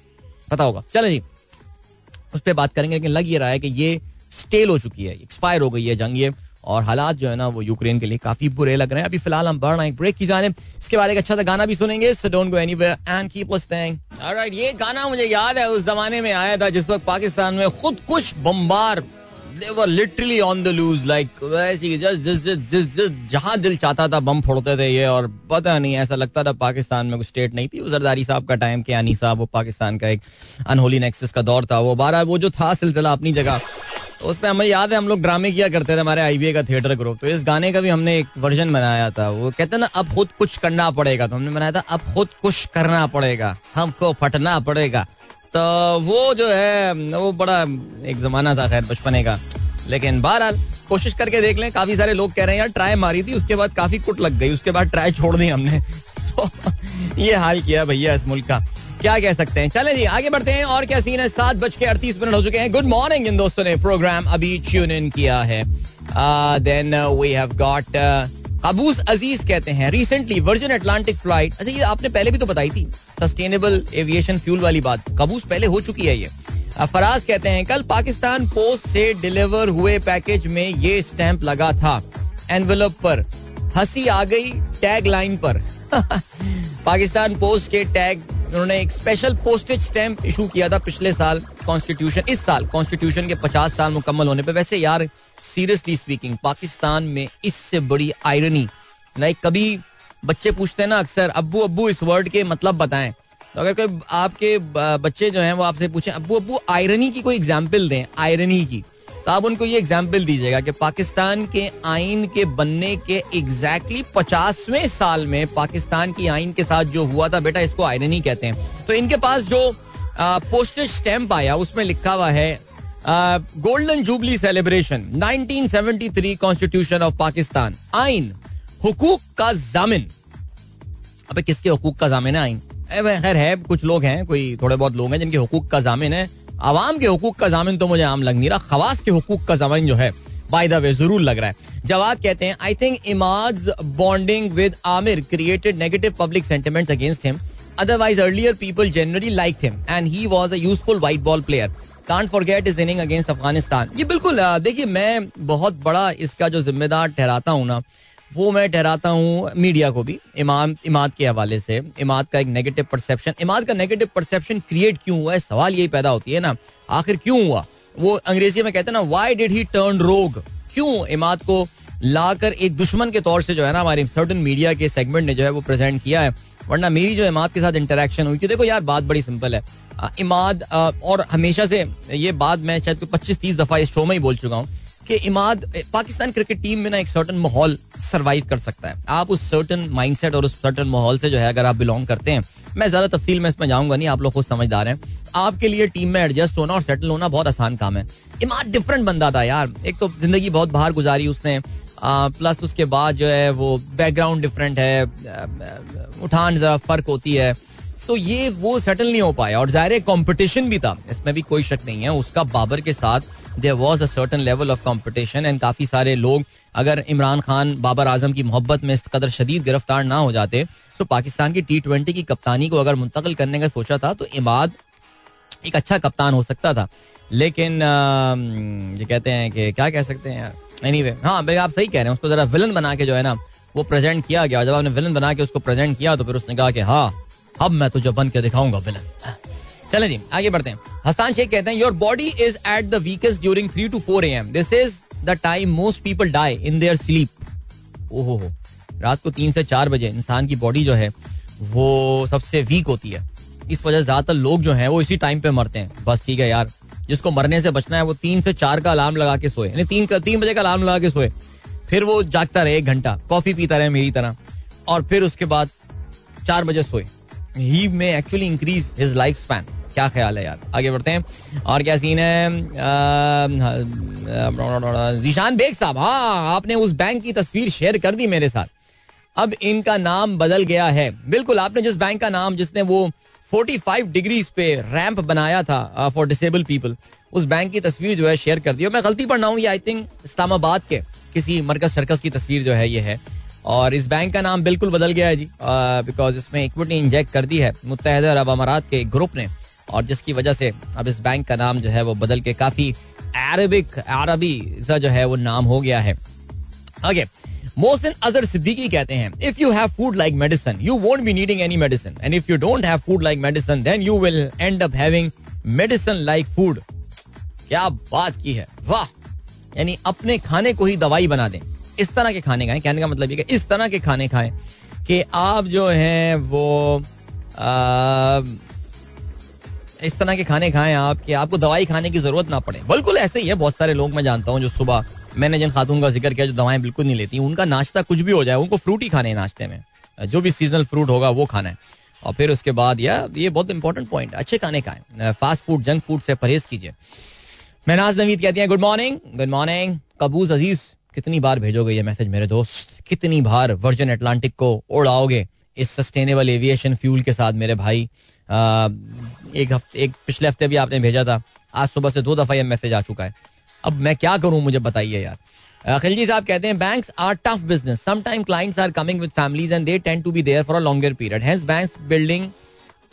पता होगा। चले जी। उस पर बात करेंगे, लेकिन लग ये रहा है कि ये स्टेल हो चुकी है एक्सपायर हो गई है जंग ये। और हालात जो है ना, वो यूक्रेन के लिए काफ़ी बुरे लग रहे हैं। अभी फ़िलहाल हम बढ़ रहे हैं ब्रेक की जाने। इसके बाद एक अच्छा सा गाना भी सुनेंगे so don't go anywhere and keep listening alright ये गाना मुझे याद है, उस जमाने में आया था, जिस वक्त पाकिस्तान में खुद कुछ बम्बार like, वैसे just just just just just जहाँ दिल चाहता था बम फोड़ते थे ये, और पता नहीं, ऐसा लगता था पाकिस्तान में कुछ स्टेट नहीं थी। वो जरदारी साहब का टाइम के अनी साहब, वो पाकिस्तान का एक अनहोली नेक्सस का दौर था। वो बारह, वो जो था सिलसिला अपनी जगह तो उसमें हमें याद है, हम लोग ड्रामे किया करते थे हमारे आई का थिएटर ग्रुप तो इस गाने का भी हमने एक वर्जन बनाया था। वो कहते ना, अब खुद कुछ करना पड़ेगा। तो हमने बनाया था, अब खुद कुछ करना पड़ेगा। हमको फटना पड़ेगा। तो वो जो है, वो बड़ा एक जमाना था खैर बचपने का। लेकिन बहरहाल, कोशिश करके देख लें, काफ़ी सारे लोग कह रहे हैं, यार, ट्राई मारी थी, उसके बाद काफ़ी कुट लग गई, उसके बाद ट्राई छोड़ दी हमने। [LAUGHS] तो ये हाल किया भैया इस मुल्क का। क्या कह सकते हैं? चले जी, आगे बढ़ते हैं, और क्या सीन है? सात बज के अड़तीस मिनट हो चुके हैं। गुड मॉर्निंग इन दोस्तों ने प्रोग्राम अभी ट्यून इन किया है। देन वी हैव गॉट अबूस अज़ीज़ कहते हैं रिसेंटली वर्जिन अटलांटिक फ़्लाइट अच्छा ये आपने पहले भी तो बताई थी सस्टेनेबल एविएशन फ्यूल वाली बात। कबूस पहले हो चुकी है ये। फराज कहते हैं, कल पाकिस्तान पोस्ट से डिलीवर हुए पैकेज में ये स्टैंप लगा था एनवेलप पर। हँसी आ गई टैग लाइन पर। [LAUGHS] पाकिस्तान पोस्ट के टैग उन्होंने एक स्पेशल पोस्टेज स्टैंप इशू किया था पिछले साल कॉन्स्टिट्यूशन इस साल कॉन्स्टिट्यूशन के पचास साल मुकम्मल होने पर वैसे यार सीरियसली स्पीकिंग पाकिस्तान में इससे बड़ी आयरनी लाइक कभी बच्चे पूछते हैं ना अक्सर, अब्बू अब्बू, इस वर्ड के मतलब बताएँ। तो अगर कोई आपके बच्चे जो हैं वो आपसे पूछें, अब्बू अब्बू आयरनी की कोई एग्ज़ाम्पल दें आयरनी की तो आप उनको ये एग्ज़ाम्पल दीजिएगा कि पाकिस्तान के आइन के बनने के एग्जैक्टली पचासवें साल में पाकिस्तान की आइन के साथ जो हुआ था, बेटा इसको आयरनी कहते हैं। तो इनके पास जो पोस्टेज स्टैंप आया, उसमें लिखा हुआ है golden jubilee celebration 1973 constitution of Pakistan आइन हुकूक का जामिन अबे किसके हुकूक का जामिन है आइन खैर है कुछ लोग हैं कोई थोड़े बहुत लोग हैं जिनके हुकूक का जामिन है आवाम के हुकूक का जामिन तो मुझे आम लग नहीं रहा खवास के हुकूक का जामिन जो है बाय द वे ज़रूर लग रहा है जवाब कहते हैं I think Imad's bonding with Amir created negative public sentiments against him otherwise earlier people generally like him and he was a useful white ball player can't forget his inning against Afghanistan ये बिल्कुल देखिए, मैं बहुत बड़ा इसका जो जिम्मेदार ठहराता हूँ ना, वो मैं ठहराता हूँ मीडिया को भी, इमाम, इमाद के हवाले से। इमाद का एक नेगेटिव परसेप्शन इमाद का नेगेटिव परसेप्शन क्रिएट क्यों हुआ है? सवाल यही पैदा होती है ना, आखिर क्यों हुआ? वो अंग्रेज़ी में कहते हैं ना वाई डिड ही टर्न रोग क्यों इमाद को लाकर एक दुश्मन के तौर से जो है ना, हमारी सर्टन मीडिया के सेगमेंट ने जो है वो प्रेजेंट किया है। वरना मेरी जो इमाद के साथ इंटरेक्शन हुई देखो यार, बात बड़ी सिंपल है। इमाद और हमेशा से ये बात मैं शायद पच्चीस, तीस दफ़ा इस शो में ही बोल चुका हूँ कि इमाद पाकिस्तान क्रिकेट टीम में ना एक सर्टन माहौल सरवाइव कर सकता है। आप उस सर्टन माइंडसेट और उस सर्टन माहौल से जो है, अगर आप बिलोंग करते हैं, मैं ज़्यादा तफसील में इसमें जाऊँगा नहीं, आप लोग खुद समझदार हैं। आपके लिए टीम में एडजस्ट होना और सेटल होना बहुत आसान काम है। इमाद डिफरेंट बंदा था यार। एक तो ज़िंदगी बहुत बाहर गुजारी उसने प्लस उसके बाद जो है वो बैकग्राउंड डिफरेंट है उठान जरा फ़र्क होती है। सो ये वो सेटल नहीं हो पाया और ज़ाहिर कंपटीशन भी था। इसमें भी कोई शक नहीं है। उसका बाबर के साथ there was a certain level of competition and काफ़ी सारे लोग, अगर इमरान खान, बाबर आज़म की मोहब्बत में इस कदर शदीद गिरफ़्तार ना हो जाते तो पाकिस्तान की टी ट्वेंटी की कप्तानी को अगर मुंतकिल करने का सोचा था तो इमाद एक अच्छा कप्तान हो सकता था। लेकिन ये कहते हैं कि क्या कह सकते हैं एनी वे हाँ भाई आप सही कह रहे हैं। उसको जरा विलन बना के जो है ना, वो प्रेजेंट किया गया। जब आपने विलन बना के उसको प्रेजेंट किया तो फिर उसने कहा कि हाँ अब मैं तुझे बन के दिखाऊँगा विलन चले जी, आगे बढ़ते हैं। हसान शेख कहते हैं your body is at the weakest during three to four AM this is the time most people die in their sleep ओहो हो, रात को तीन से चार बजे इंसान की बॉडी जो है, वो सबसे वीक होती है। इस वजह से ज़्यादातर लोग जो हैं, वो इसी टाइम पे मरते हैं। बस ठीक है यार, जिसको मरने से बचना है, वो तीन से चार का अलार्म लगा के सोए। यानी तीन का, तीन बजे का अलार्म लगा के सोए। फिर वो जागता रहे एक घंटा कॉफ़ी पीता रहे मेरी तरह, और फिर उसके बाद चार बजे सोए। He may actually increase his life span क्या ख्याल है यार? आगे बढ़ते हैं। और क्या सीन है? जीशान बेग साहब हाँ आपने उस बैंक की तस्वीर शेयर कर दी मेरे साथ। अब इनका नाम बदल गया है। बिल्कुल, आपने जिस बैंक का नाम, जिसने वो 45 डिग्रीज पे रैंप बनाया था फॉर डिसेबल पीपल उस बैंक की तस्वीर जो है शेयर कर दी। और मैं गलती पढ़ रहा हूँ, ये आई थिंक इस्लामाबाद के किसी मरकज सर्कस की तस्वीर जो है, ये है। और इस बैंक का नाम बिल्कुल बदल गया है जी। बिकॉज़ इसमें इक्विटी इंजेक्ट कर दी है मुतहद अरब अमारात के ग्रुप ने। और जिसकी वजह से अब इस बैंक का नाम जो है वो बदल के काफ़ी अरबिक अरबी सा जो है वो नाम हो गया है। ओके मोहसिन अजहर सिद्दीकी कहते हैं if you have food like medicine you won't be needing any medicine and if you don't have food like medicine then you will end up having medicine like food क्या बात की है। वाह, यानी अपने खाने को ही दवाई बना दें। इस तरह के खाने खाएँ। कहने का मतलब ये कि इस तरह के खाने खाएँ कि आप जो हैं वो आ, इस तरह के खाने खाएँ आप कि आपको दवाई खाने की ज़रूरत ना पड़े। बिल्कुल ऐसे ही है बहुत सारे लोग मैं जानता हूँ जो सुबह मैंने जिन खातून का ज़िक्र किया जो दवाएँ बिल्कुल नहीं लेती उनका नाश्ता कुछ भी हो जाए उनको फ्रूट ही खाने हैं नाश्ते में। जो भी सीजनल फ्रूट होगा वो खाना है। और फिर उसके बाद या ये बहुत इंपॉर्टेंट पॉइंट अच्छे खाने खाएँ। फास्ट फ़ूड जंक फ़ूड से परहेज कीजिए। महनाज नवीद कहती हैं good morning good morning Qaboos Aziz कितनी बार भेजोगे ये मैसेज मेरे दोस्त कितनी बार वर्जन अटलांटिक को उड़ाओगे इस सस्टेनेबल एविएशन फ्यूल के साथ मेरे भाई आ, एक हफ़्ते एक पिछले हफ़्ते भी आपने भेजा था आज सुबह से दो दफ़ा ये मैसेज आ चुका है अब मैं क्या करूँ मुझे बताइए यार खिलजी साहब कहते हैं banks are tough business some time clients are coming with families and they tend to be there for a longer period hence banks building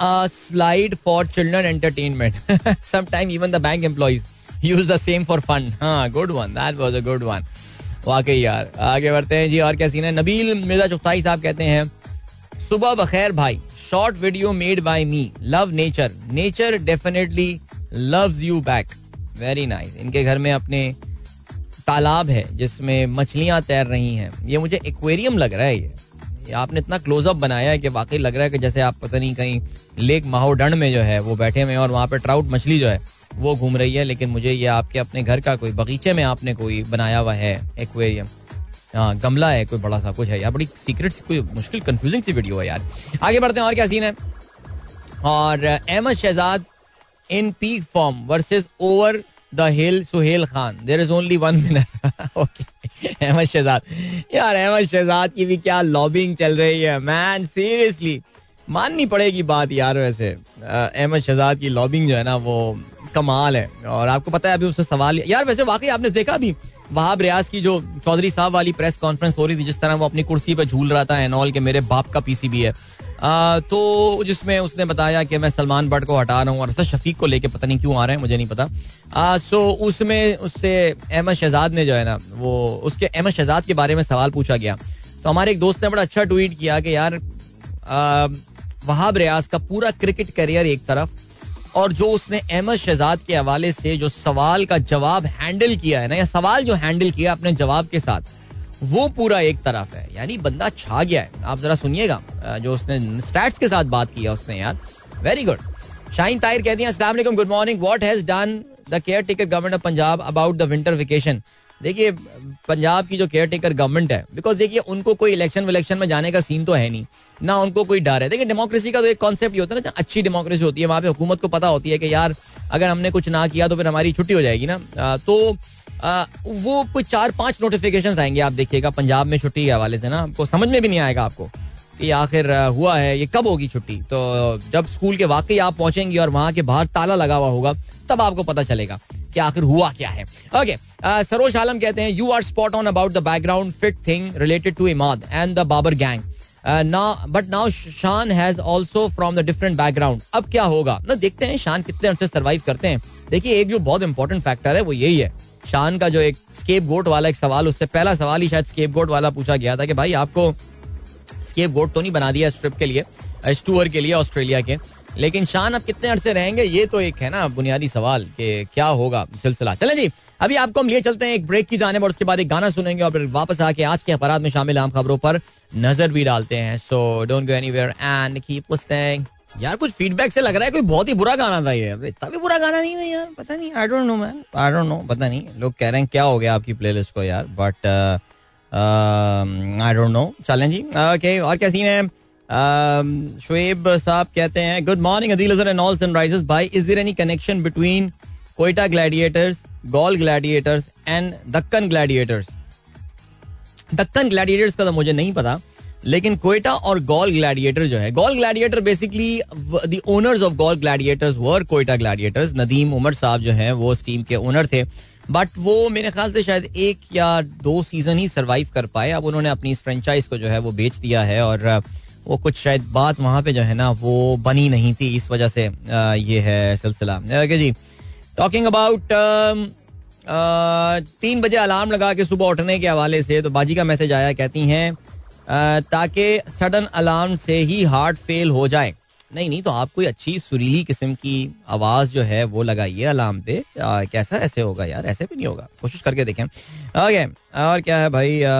a slide for children entertainment. [LAUGHS] Sometimes even the bank employees use the same for fun. हाँ good one. That was a good one. वाकई यार। आगे बढ़ते हैं जी, और क्या scene है? नबील मिर्ज़ा चुफ्ताई साहब कहते हैं, सुबह बखैर भाई short video made by me love nature nature definitely loves you back very nice इनके घर में अपने तालाब है, जिसमें मछलियाँ तैर रही हैं। ये मुझे एक्वेरियम लग रहा है ये। आपने इतना क्लोजअप बनाया है कि वाकई लग रहा है कि जैसे आप पता नहीं कहीं लेक माहौडंड में जो है, वो बैठे हुए और वहाँ पे ट्राउट मछली जो है वो घूम रही है, लेकिन मुझे ये आपके अपने घर का कोई, बगीचे में आपने कोई बनाया हुआ है एक्वेरियम हाँ गमला है, कोई बड़ा सा कुछ है? यार, बड़ी सीक्रेट सी, कोई मुश्किल कंफ्यूजिंग सी वीडियो है यार। आगे बढ़ते हैं, और क्या सीन है? और Ahmad Shahzad in peak form versus over the hill Sohail Khan there is only one winner okay Ahmad Shahzad. यार, अहमद शहजाद की भी क्या लॉबिंग चल रही है? मैन सीरियसली माननी पड़ेगी बात यार वैसे। अहमद शहजाद की लॉबिंग जो है ना, वो कमाल है। और आपको पता है अभी उससे सवाल यार वैसे वाकई आपने देखा अभी वहाब रियाज की जो चौधरी साहब वाली प्रेस कॉन्फ्रेंस हो रही थी जिस तरह वो अपनी कुर्सी पर झूल रहा था एनॉल के मेरे बाप का पीसीबी है। आ, तो जिसमें उसने बताया कि मैं सलमान भट्ट को हटा रहा हूँ और शफीक को लेके पता नहीं क्यों आ रहे हैं मुझे नहीं पता। आ, सो उसमें उससे अहमद शहजाद ने जो है ना वो उसके अहमद शहजाद के बारे में सवाल पूछा गया। तो हमारे एक दोस्त ने बड़ा अच्छा ट्वीट किया कि यार वहाब रियाज का पूरा क्रिकेट करियर एक तरफ़ और जो उसने अहमद शहजाद के हवाले से जो सवाल का जवाब हैंडल किया है ना, या सवाल जो हैंडल किया अपने जवाब के साथ, वो पूरा एक तरफ़ है। यानी बंदा छा गया है। आप जरा सुनिएगा जो उसने स्टैट्स के साथ बात किया उसने, यार। वेरी गुड शाइन ताहिर कहती हैं, अस्सलाम good morning what has done the caretaker government of Punjab about the winter vacation देखिए पंजाब की जो केयर टेकर गवर्नमेंट है बिकॉज़ देखिए उनको कोई इलेक्शन विलेक्शन में जाने का सीन तो है नहीं ना उनको कोई डर है। देखिए डेमोक्रेसी का तो एक कॉन्सेप्ट होता है ना अच्छी डेमोक्रेसी होती है वहाँ पे हुकूमत को पता होती है कि यार अगर हमने कुछ ना किया तो फिर हमारी छुट्टी हो जाएगी ना। तो आ, वो कुछ चार पाँच नोटिफिकेशन आएँगे आप देखिएगा पंजाब में छुट्टी के हवाले से ना आपको समझ में भी नहीं आएगा आपको कि आखिर हुआ है ये कब होगी छुट्टी। तो जब स्कूल के वाकई आप पहुँचेंगे और वहाँ के बाहर ताला लगा हुआ होगा तब आपको पता चलेगा। कि आखिर हुआ क्या है? ओके सरोज आलम कहते हैं you are spot on about the background fit thing related to Imad and the Babar gang but now Shan has also from the different background अब क्या होगा? ना, देखते हैं शान कितने अर्से सर्वाइव करते हैं। देखिए, एक जो बहुत इंपॉर्टेंट फैक्टर है, वो यही है। शान का जो एक स्केप गोट वाला एक सवाल, उससे पहला सवाल ही शायद स्केप गोट वाला पूछा गया था कि भाई आपको स्केप गोट तो नहीं बना दिया इस ट्रिप के लिए, इस टूर के लिए ऑस्ट्रेलिया के। लेकिन शान अब कितने अरसे रहेंगे? ये तो एक है ना बुनियादी सवाल कि क्या होगा सिलसिला। चलें जी, अभी आपको हम लिए चलते हैं, एक ब्रेक की जाने और उसके बाद एक गाना सुनेंगे और फिर वापस आके आज के अपराध में शामिल आम खबरों पर नज़र भी डालते हैं। So don't go anywhere and keep यार, कुछ फीडबैक से लग रहा है कोई बहुत ही बुरा गाना था ये। इतना भी बुरा गाना नहीं था यार, पता नहीं I don't know man I don't know पता नहीं। लोग कह रहे हैं, क्या हो गया आपकी प्लेलिस्ट को यार? बट आई डोंट नो चलें जी ओके और क्या सीन है? शुएब साहब कहते हैं good morning Adeel Azhar and all sunrisers भाई is there any connection between Quetta Gladiators Galle Gladiators and Deccan Gladiators Deccan Gladiators का तो मुझे नहीं पता, लेकिन कोयटा और गॉल ग्लैडिएटर जो है Galle Gladiator basically the owners of Galle Gladiators were Quetta Gladiators Nadeem Omar साहब जो है, वो उस टीम के ओनर थे. बट वो मेरे ख्याल से शायद एक या दो सीज़न ही सरवाइव कर पाए. अब उन्होंने अपनी इस फ्रेंचाइज को जो है, वो बेच दिया है और वो कुछ शायद बात वहाँ पे जो है ना, वो बनी नहीं थी, इस वजह से ये है सिलसिला। जी। टॉकिंग अबाउट तीन बजे अलार्म लगा के सुबह उठने के हवाले से तो बाजी का मैसेज आया, कहती हैं ताकि सडन अलार्म से ही हार्ट फेल हो जाए। नहीं नहीं तो आप कोई अच्छी सुरीली किस्म की आवाज़ जो है वो लगाइए अलार्म पे। आ, कैसा ऐसे होगा यार? ऐसे भी नहीं होगा। कोशिश करके देखें। ओके और क्या है भाई? आ,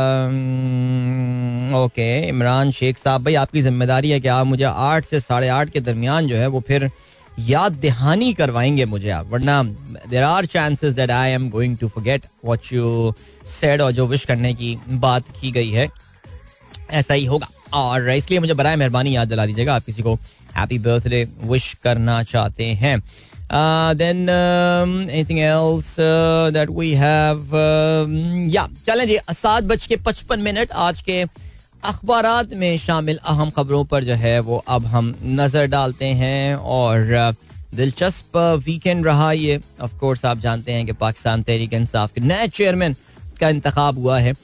ओके इमरान शेख साहब भाई आपकी ज़िम्मेदारी है कि आप मुझे आठ से साढ़े आठ के दरमियान जो है वो फिर याद दहानी करवाएँगे मुझे आप वरना there are chances that I am going to forget what you said और जो विश करने की बात की गई है। ऐसा ही होगा। और इसलिए मुझे बराए मेहरबानी याद दिला दीजिएगा आप किसी को हैप्पी बर्थडे विश करना चाहते हैं। Then anything else that we have या चलें जी सात बज के पचपन मिनट आज के अखबार में शामिल अहम खबरों पर जो है वो अब हम नज़र डालते हैं और uh, दिलचस्प वीकेंड रहा ये। ऑफ़ कोर्स आप जानते हैं कि पाकिस्तान तहरीक इंसाफ के नए चेयरमैन का इंतखब हुआ है।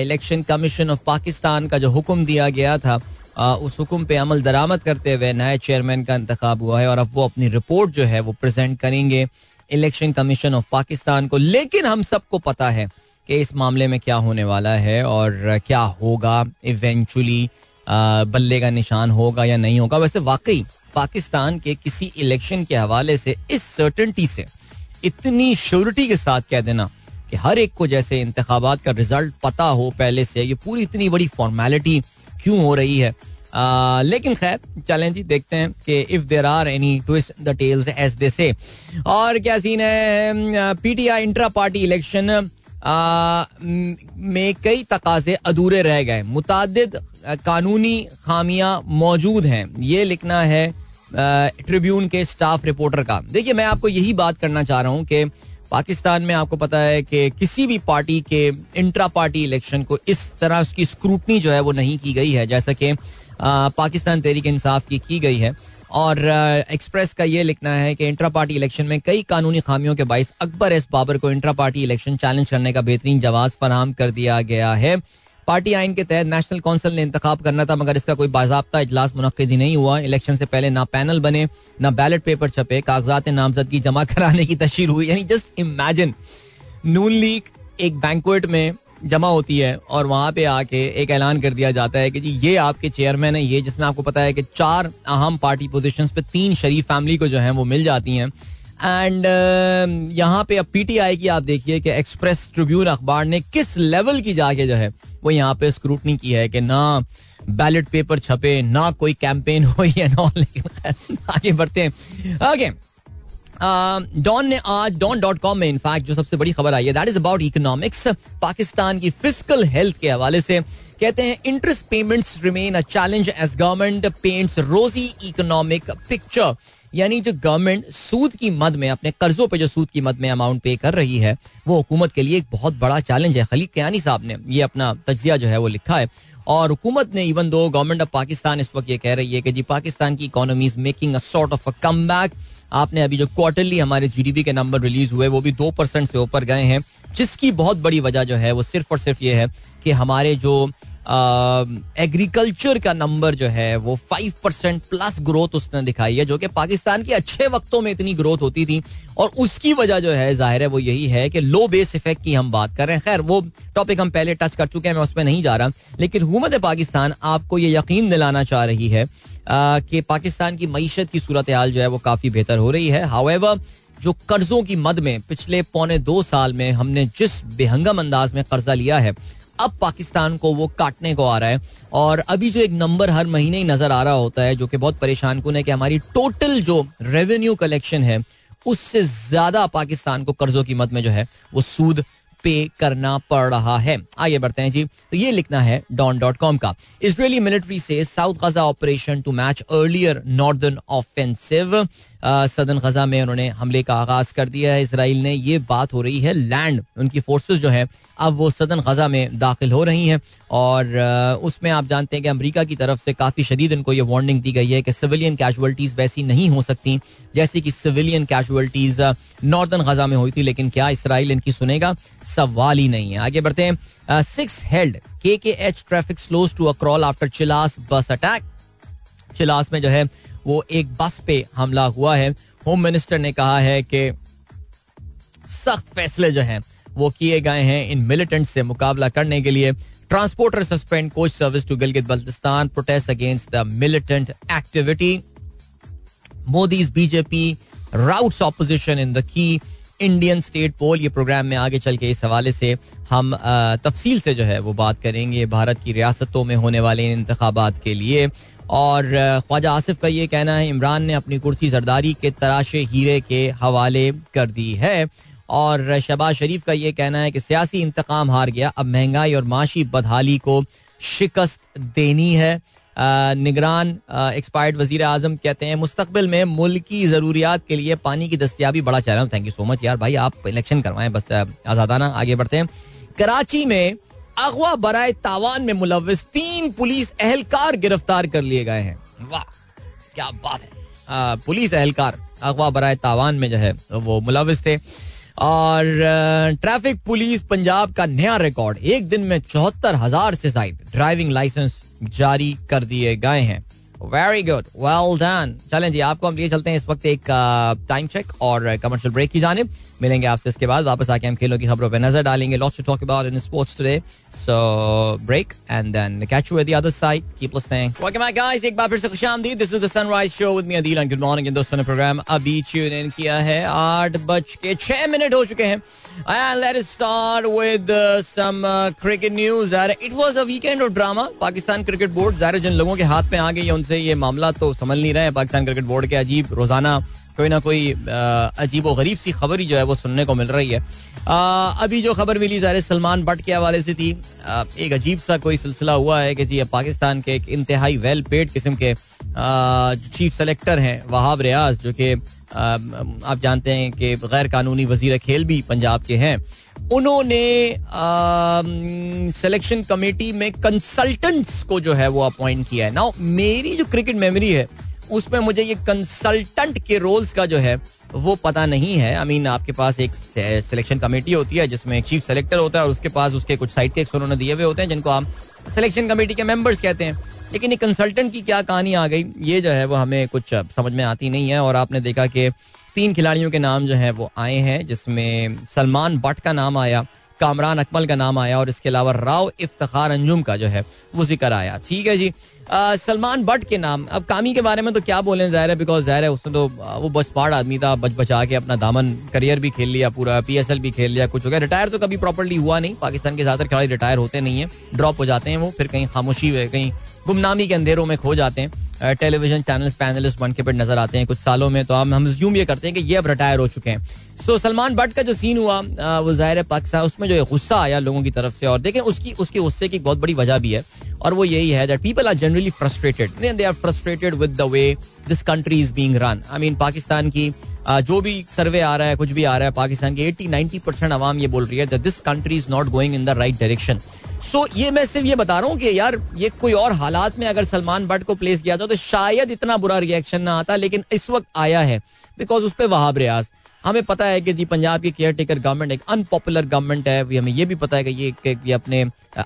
इलेक्शन कमीशन ऑफ़ पाकिस्तान का जो हुक्म दिया गया था उस हुक्म पे अमल दरामद करते हुए नए चेयरमैन का इंतखब हुआ है और अब वो अपनी रिपोर्ट जो है वो प्रेजेंट करेंगे इलेक्शन कमीशन ऑफ़ पाकिस्तान को। लेकिन हम सबको पता है कि इस मामले में क्या होने वाला है और क्या होगा इवेंचुअली बल्ले का निशान होगा या नहीं होगा। वैसे वाकई पाकिस्तान के किसी इलेक्शन के हवाले से इस सर्टनटी से इतनी श्योरिटी के साथ कह देना कि हर एक को जैसे इंतबात का रिज़ल्ट पता हो पहले से, ये पूरी इतनी बड़ी फॉर्मेलिटी क्यों हो रही है? आ, लेकिन खैर चलें जी देखते हैं कि if there are any twist the tales as they say और क्या सीन है? पीटीआई इंट्रा पार्टी इलेक्शन में कई तकाजे अधूरे रह गए। मुताद कानूनी खामियाँ मौजूद हैं। ये लिखना है ट्रिब्यून के स्टाफ रिपोर्टर का। देखिए मैं आपको यही बात करना चाह रहा हूँ कि पाकिस्तान में आपको पता है कि किसी भी पार्टी के इंट्रा पार्टी इलेक्शन को इस तरह उसकी स्क्रूटनी जो है वो नहीं की गई है, जैसा कि पाकिस्तान तहरीक इंसाफ की की गई है। और एक्सप्रेस का ये लिखना है कि इंट्रा पार्टी इलेक्शन में कई कानूनी खामियों के बाईस अकबर एस बाबर को इंट्रा पार्टी इलेक्शन चैलेंज करने का बेहतरीन जवाब फराम कर दिया गया है। पार्टी आइन के तहत नेशनल काउंसिल ने इंतखाब करना था, मगर इसका कोई बाबा इजलास मुनद ही नहीं हुआ। इलेक्शन से पहले ना पैनल बने, ना बैलेट पेपर छपे, कागजात नामजदगी जमा कराने की तशीर हुई। यानी जस्ट इमेजिन नून लीग एक बैंकुट में जमा होती है और वहाँ पे आके एक ऐलान कर दिया जाता है कि जी, ये आपके चेयरमैन है, ये जिसमें आपको पता है कि चार अहम पार्टी पोजीशंस पे तीन शरीफ फैमिली को जो है वो मिल जाती हैं। एंड uh, यहाँ पे अब पीटीआई की आप देखिए कि एक्सप्रेस ट्रिब्यून अखबार ने किस लेवल की जाके जो है वो यहाँ पे स्क्रूटनी की है कि ना बैलेट पेपर छपे ना कोई कैंपेन हो ना लेकिन [LAUGHS] आगे बढ़ते हैं। आगे डॉन ने आज डॉन डॉट कॉम में इनफैक्ट जो सबसे बड़ी खबर आई है that is about economics Pakistan की फ़िज़िकल हेल्थ के हवाले से कहते हैं interest payments remain a challenge as government paints rosy economic picture यानी जो गवर्नमेंट सूद की मद में, अपने कर्जों पे जो सूद की मद में अमाउंट पे कर रही है, वो हुकूमत के लिए एक बहुत बड़ा चैलेंज है। खलीक कयानी साहब ने ये अपना तजिया जो है वो लिखा है। और हुकूमत ने even though government of Pakistan इस वक्त ये कह रही है कि जी पाकिस्तान की economy is making a sort of a comeback आपने अभी जो क्वार्टरली हमारे जीडीपी के नंबर रिलीज़ हुए, वो भी दो परसेंट से ऊपर गए हैं, जिसकी बहुत बड़ी वजह जो है वो सिर्फ़ और सिर्फ़ ये है कि हमारे जो एग्रीकल्चर का नंबर जो है, वो फाइव परसेंट प्लस ग्रोथ उसने दिखाई है, जो कि पाकिस्तान के अच्छे वक्तों में इतनी ग्रोथ होती थी। और उसकी वजह जो है, ज़ाहिर है वो यही है कि लो बेस इफ़ेक्ट की हम बात कर रहे हैं। खैर, वो टॉपिक हम पहले टच कर चुके हैं, मैं उसमें नहीं जा रहा। लेकिन हुकूमत पाकिस्तान आपको ये यकीन दिलाना चाह रही है कि पाकिस्तान की मीशत की सूरत हाल जो है, वो काफ़ी बेहतर हो रही है। हाउएवर जो कर्जों की मद में पिछले पौने दो साल में हमने जिस बेहंगम अंदाज में कर्जा लिया है अब पाकिस्तान को वो काटने को आ रहा है। और अभी जो एक नंबर हर महीने ही नज़र आ रहा होता है, जो कि बहुत परेशान कन है कि हमारी टोटल जो रेवेन्यू कलेक्शन है, उससे ज़्यादा पाकिस्तान को कर्जों की मत में जो है, वो सूद पे करना पड़ रहा है। आइए बढ़ते हैं जी। तो ये लिखना है डॉन डॉट कॉम का। इसराइली मिलिट्री से south Gaza operation to match earlier northern offensive southern Gaza में उन्होंने हमले का आगाज़ कर दिया है। इसराइल ने ये बात हो रही है, लैंड, उनकी फोर्सेस जो है, अब वो सदन गजा में दाखिल हो रही हैं। और उसमें आप जानते हैं कि अमेरिका की तरफ़ से काफ़ी शदीद इनको ये वार्निंग दी गई है कि सिविलियन कैजुअल्टीज़ वैसी नहीं हो सकती, जैसी कि सिविलियन कैजुअल्टीज़ नॉर्दर्न गजा में हुई थी, लेकिन क्या इसराइल इनकी सुनेगा? सवाल ही नहीं है। आगे बढ़ते हैं। Six held K K H traffic slows to a crawl after Chilas bus attack Chilas में जो है वो एक बस पे हमला हुआ है। होम मिनिस्टर ने कहा है कि सख्त फैसले जो हैं, वो किए गए हैं इन मिलिटेंट से मुकाबला करने के लिए। Transporter suspend coach service to Gilgit Baltistan protest against the militant activity Modi's BJP routs opposition in the key Indian state poll ये प्रोग्राम में आगे चल के इस हवाले से हम तफसील से जो है वो बात करेंगे। भारत की रियासतों में होने वाले इंतबात के लिए। और ख्वाजा आसिफ का ये कहना है, इमरान ने अपनी कुर्सी जरदारी के तराशे हीरे के हवाले कर दी है। और, शहबाज शरीफ का ये कहना है कि सियासी इंतकाम हार गया, अब महँगाई और माशी बदहाली को शिकस्त देनी है। निगरान एक्सपायर्ड वज़ीर आज़म कहते हैं मुस्तबिल में मुल्की ज़रूरियात के लिए पानी की दस्तियाबी बड़ा challenge. Thank you so much यार भाई, आप इलेक्शन करवाएँ, बस आज़ादाना आगे बढ़ते हैं। कराची में अगवा बराए तावान में मुलविस तीन पुलिस एहलकार गिरफ़्तार कर लिए गए हैं। वाह, क्या बात है। पुलिस एहलकार अगवा बराए तावान में जो है, वो मुलविस थे। और ट्रैफ़िक पुलिस पंजाब का नया रिकॉर्ड, एक दिन में चौहत्तर हज़ार से ज़्यादा ड्राइविंग लाइसेंस जारी कर दिए गए हैं। वेरी गुड वेल डन चलें जी, आपको हम लिए चलते हैं इस वक्त एक टाइम चेक और कमर्शियल ब्रेक की जाने मिलेंगे आपसे इसके बाद। वापस आके हम खेलों की खबरों पर नज़र डालेंगे। Lots to talk about in sports today so break and then catch you at the other side keep listening welcome back guys एक बार फिर से खुशामदीद this is the sunrise show with me Adeel and good morning इन दोस्तों ने programme अभी tune in किया है। आठ बज के छह मिनट हो चुके हैं। And let us start with some cricket news it was a weekend of drama Pakistan cricket board ज़ाहिर जिन लोगों के हाथ में आ गई है, उनसे ये मामला तो समझ नहीं रहे हैं। पाकिस्तान क्रिकेट बोर्ड के अजीब रोज़ाना कोई ना कोई अजीब व गरीब सी खबर ही जो है वो सुनने को मिल रही है। आ, अभी जो खबर मिली ज़ाहिर सलमान भट्ट के हवाले से थी। आ, एक अजीब सा कोई सिलसिला हुआ है कि जी अब पाकिस्तान के एक इंतहाई वेल पेड किस्म के चीफ सेलेक्टर हैं वहाब रियाज जो कि आप जानते हैं कि गैर कानूनी वज़ीर खेल भी पंजाब के हैं। उन्होंने सिलेक्शन कमेटी में कंसल्टेंट्स को जो है वो अपॉइंट किया है। ना मेरी जो क्रिकेट मेमोरी है उसमें मुझे ये कंसल्टेंट के रोल्स का जो है वो पता नहीं है। आई I मीन mean, आपके पास एक सिलेक्शन कमेटी होती है जिसमें एक चीफ सेलेक्टर होता है और उसके पास उसके कुछ साइड के उन्होंने दिए हुए होते हैं जिनको आप सिलेक्शन कमेटी के मेंबर्स कहते हैं। लेकिन ये कंसल्टेंट की क्या कहानी आ गई? ये जो है वो हमें कुछ समझ में आती नहीं है और आपने देखा कि तीन खिलाड़ियों के नाम जो है वो आए हैं जिसमें सलमान भट्ट का नाम आया कामरान अकमल का नाम आया और इसके अलावा राव इफ्तार अंजुम का जो है, वो ज़िक्र आया। ठीक है जी। सलमान भट्ट के नाम। अब कामी के बारे में तो क्या बोले ज़ाहिर है बिकॉज़ ज़ाहिर है उसने तो वो बस स्मार्ट आदमी था बच बचा के अपना दामन, करियर भी खेल लिया, पूरा पीएसएल भी खेल लिया, कुछ हो गया। रिटायर तो कभी प्रॉपरली हुआ नहीं। पाकिस्तान के ज़्यादातर खिलाड़ी रिटायर होते नहीं है। ड्रॉप हो जाते हैं वो, फिर कहीं खामोशी हुए कहीं गुमनामी के अंधेरों में खो जाते हैं। टेलीविज़न चैनल पैनलिस्ट बन के नज़र आते हैं कुछ सालों में। तो हम हम ज्यूम ये करते हैं कि ये अब रिटायर हो चुके हैं। सो सलमान भट्ट का जो सीन हुआ वो ज़ाहिर है पाकिस्तान, उसमें जो गुस्सा आया लोगों की तरफ़ से, और देखें उसकी, उसके गुस्से की बहुत बड़ी वजह भी है, और वो यही है that people are generally frustrated they are frustrated with the way this country is being run I mean Pakistan की जो भी सर्वे आ रहा है, कुछ भी आ रहा है, पाकिस्तान की 80 90 परसेंट आवाम ये बोल रही है this country is not going in the right direction so ये मैं सिर्फ़ ये बता रहा हूँ कि यार, ये कोई और हालात में अगर सलमान भट्ट को प्लेस किया जाए तो शायद इतना बुरा रिएक्शन ना आता, लेकिन इस वक्त आया है बिकॉज़ उस पर वहाब रियाज। हमें पता है कि जी पंजाब की केयर टेकर गवर्नमेंट एक अनपॉपुलर गवर्नमेंट है। हमें ये भी पता है कि ये, कि अपने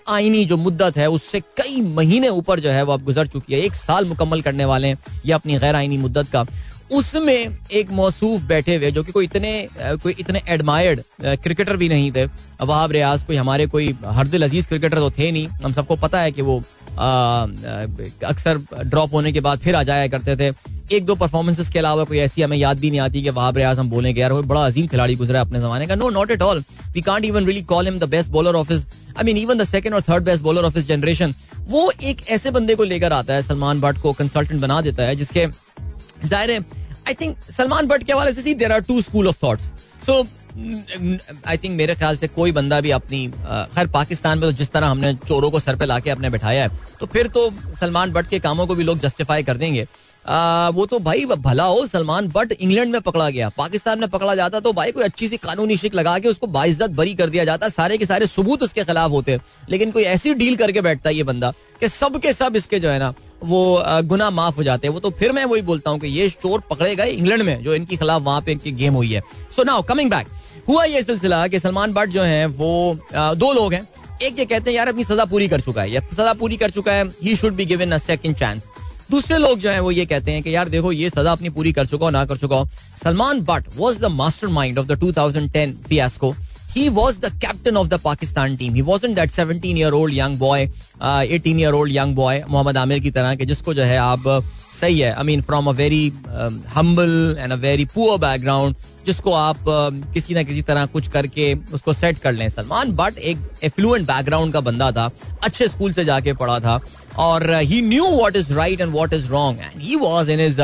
आईनी जो मुद्दत है उससे कई महीने ऊपर जो है वो अब गुजर चुकी है। एक साल मुकम्मल करने वाले हैं ये अपनी गैर आईनी मुद्दत का। उसमें एक मौसूफ बैठे हुए जो कि कोई इतने कोई इतने एडमायर्ड क्रिकेटर भी नहीं थे। वहाब रियाज कोई हमारे कोई हरदिल अज़ीज़ क्रिकेटर तो थे नहीं। हम सबको पता है कि वो अक्सर ड्रॉप होने के बाद फिर आ जाया करते थे। एक दो परफॉर्मेंसेस के अलावा कोई ऐसी हमें याद भी नहीं आती कि वहाब रियाज हम बोलेंगे यार वो बड़ा अजीम खिलाड़ी गुजरा अपने जमाने का। No not at all we can't even really call him the best bowler of his I mean even the second or third best bowler of his generation वो एक ऐसे बंदे को लेकर आता है, सलमान भट्ट को कंसल्टेंट बना देता है, जिसके ज़ाहिर है आई थिंक सलमान भट्ट के हवाले से see there are two school of thoughts so I think मेरे ख्याल से कोई बंदा भी अपनी खैर, पाकिस्तान में तो जिस तरह हमने चोरों को सर पे लाके अपने बैठाया है तो फिर तो सलमान भट्ट के कामों को भी लोग जस्टिफाई कर देंगे। आ, वो तो भाई भला हो सलमान बट इंग्लैंड में पकड़ा गया। पाकिस्तान में पकड़ा जाता तो भाई कोई अच्छी सी कानूनी शिक लगा के उसको बाइज्जत बरी कर दिया जाता। सारे के सारे सबूत उसके खिलाफ होते। लेकिन कोई ऐसी डील करके बैठता है ये बंदा कि सब के सब इसके जो है ना वो गुना माफ़ हो जाते हैं। वो तो फिर मैं वही बोलता हूँ कि ये चोर पकड़े गए इंग्लैंड में जो इनके खिलाफ वहाँ पे इनकी गेम हुई है। सो नाउ कमिंग बैक हुआ ये सिलसिला कि सलमान भट्ट जो है वो दो लोग हैं। एक ये कहते हैं यार अपनी सजा पूरी कर चुका है। सजा पूरी कर चुका है he should be given a second chance दूसरे लोग जो है वो ये कहते हैं कि यार देखो ये सजा अपनी पूरी कर चुका हो ना कर चुका हो। Salman Butt was the mastermind of the 2010 fiasco he was the captain of the Pakistan team. He wasn't that 17 year old young boy, uh, 18 year old young boy, Mohammad Amir की तरह के जिसको जो है आप सही है I mean from a very humble and a very poor background जिसको आप uh, किसी ना किसी तरह कुछ करके उसको सेट कर लें। सलमान बट एक एफ्लुएंट बैकग्राउंड का बंदा था अच्छे स्कूल से जाके पढ़ा था। और he knew what is right and what is wrong and he was in his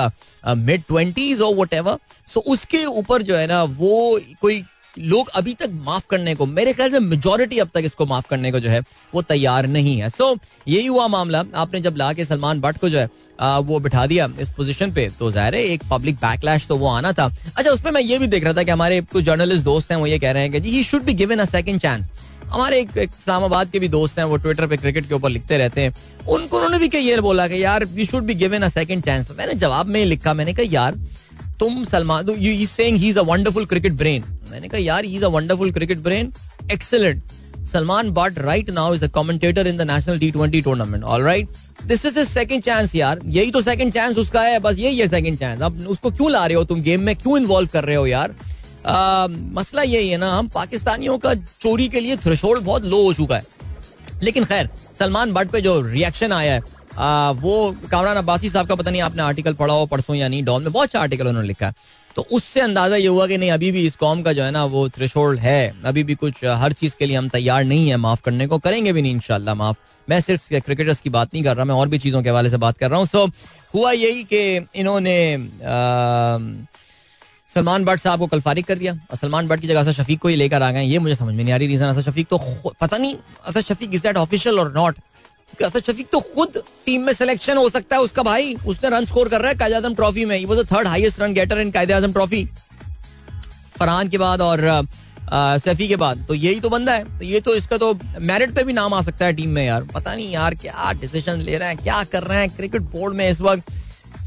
mid twenties और वट एवर सो उसके ऊपर जो है ना वो कोई लोग अभी तक माफ़ करने को मेरे ख्याल से मेजोरिटी अब तक इसको माफ़ करने को जो है वो तैयार नहीं है। सो so, यही हुआ मामला। आपने जब ला के सलमान भट्ट को जो है आ, वो बिठा दिया इस पोजीशन पे तो ज़ाहिर है एक पब्लिक बैकलैश तो वो आना था। अच्छा उसमें मैं ये भी देख रहा था कि हमारे कुछ जर्नलिस्ट दोस्त हैं वो ये कह रहे हैं कि जी he should be given a second chance हमारे एक इस्लामाबाद के भी दोस्त हैं, वो ट्विटर पे क्रिकेट के ऊपर लिखते रहते हैं। उनको, उन्होंने भी ये बोला कि यार we should be given a second chance मैंने जवाब में लिखा, मैंने कहा, यार, तुम Salman you is saying he is a wonderful cricket brain मैंने कहा, यार he is a wonderful cricket brain excellent Salman Butt right now is a commentator in the national T twenty tournament all right this is second chance यार। यही तो second chance उसका है, बस यही है सेकंड चांस अब उसको क्यों ला रहे हो तुम गेम में? क्यों इन्वॉल्व कर रहे हो, यार? मसला यही है ना हम पाकिस्तानियों का चोरी के लिए थ्रेशोल्ड बहुत लो हो चुका है। लेकिन खैर सलमान भट्ट पे जो रिएक्शन आया है आ, वो कामरान अब्बासी साहब का पता नहीं आपने आर्टिकल पढ़ा हो परसों या नहीं डॉन में बहुत अच्छा आर्टिकल उन्होंने लिखा है। तो उससे अंदाज़ा ये हुआ कि नहीं अभी भी इस कॉम का जो है ना वो थ्रेशोल्ड है। अभी भी कुछ हर चीज़ के लिए हम तैयार नहीं है माफ़ करने को करेंगे भी नहीं इनशाला माफ़। मैं सिर्फ़ क्रिकेटर्स की बात नहीं कर रहा मैं और भी चीज़ों के हवाले से बात कर रहा हूँ। सो हुआ यही कि इन्होंने सलमान भट्ट साहब को कल फारिग कर दिया और सलमान भट्ट की जगह असद शफीक को ही लेकर आ गए ये मुझे समझ में नहीं आ रही रीजन असद शफीक तो पता नहीं Asad Shafiq is that official or not Asad Shafiq तो खुद टीम में सिलेक्शन हो सकता है उसका भाई। उसने रन स्कोर कर रहा है कायद आज़म ट्रॉफी में। वो third highest run getter in Quaid Azam trophy Farhan के बाद और सैफी के बाद। तो यही तो बंदा है। तो ये तो इसका तो मेरिट पे भी नाम आ सकता है टीम में यार। पता नहीं यार क्या डिसीज़न ले रहे हैं, क्या कर रहे हैं। क्रिकेट बोर्ड में इस वक्त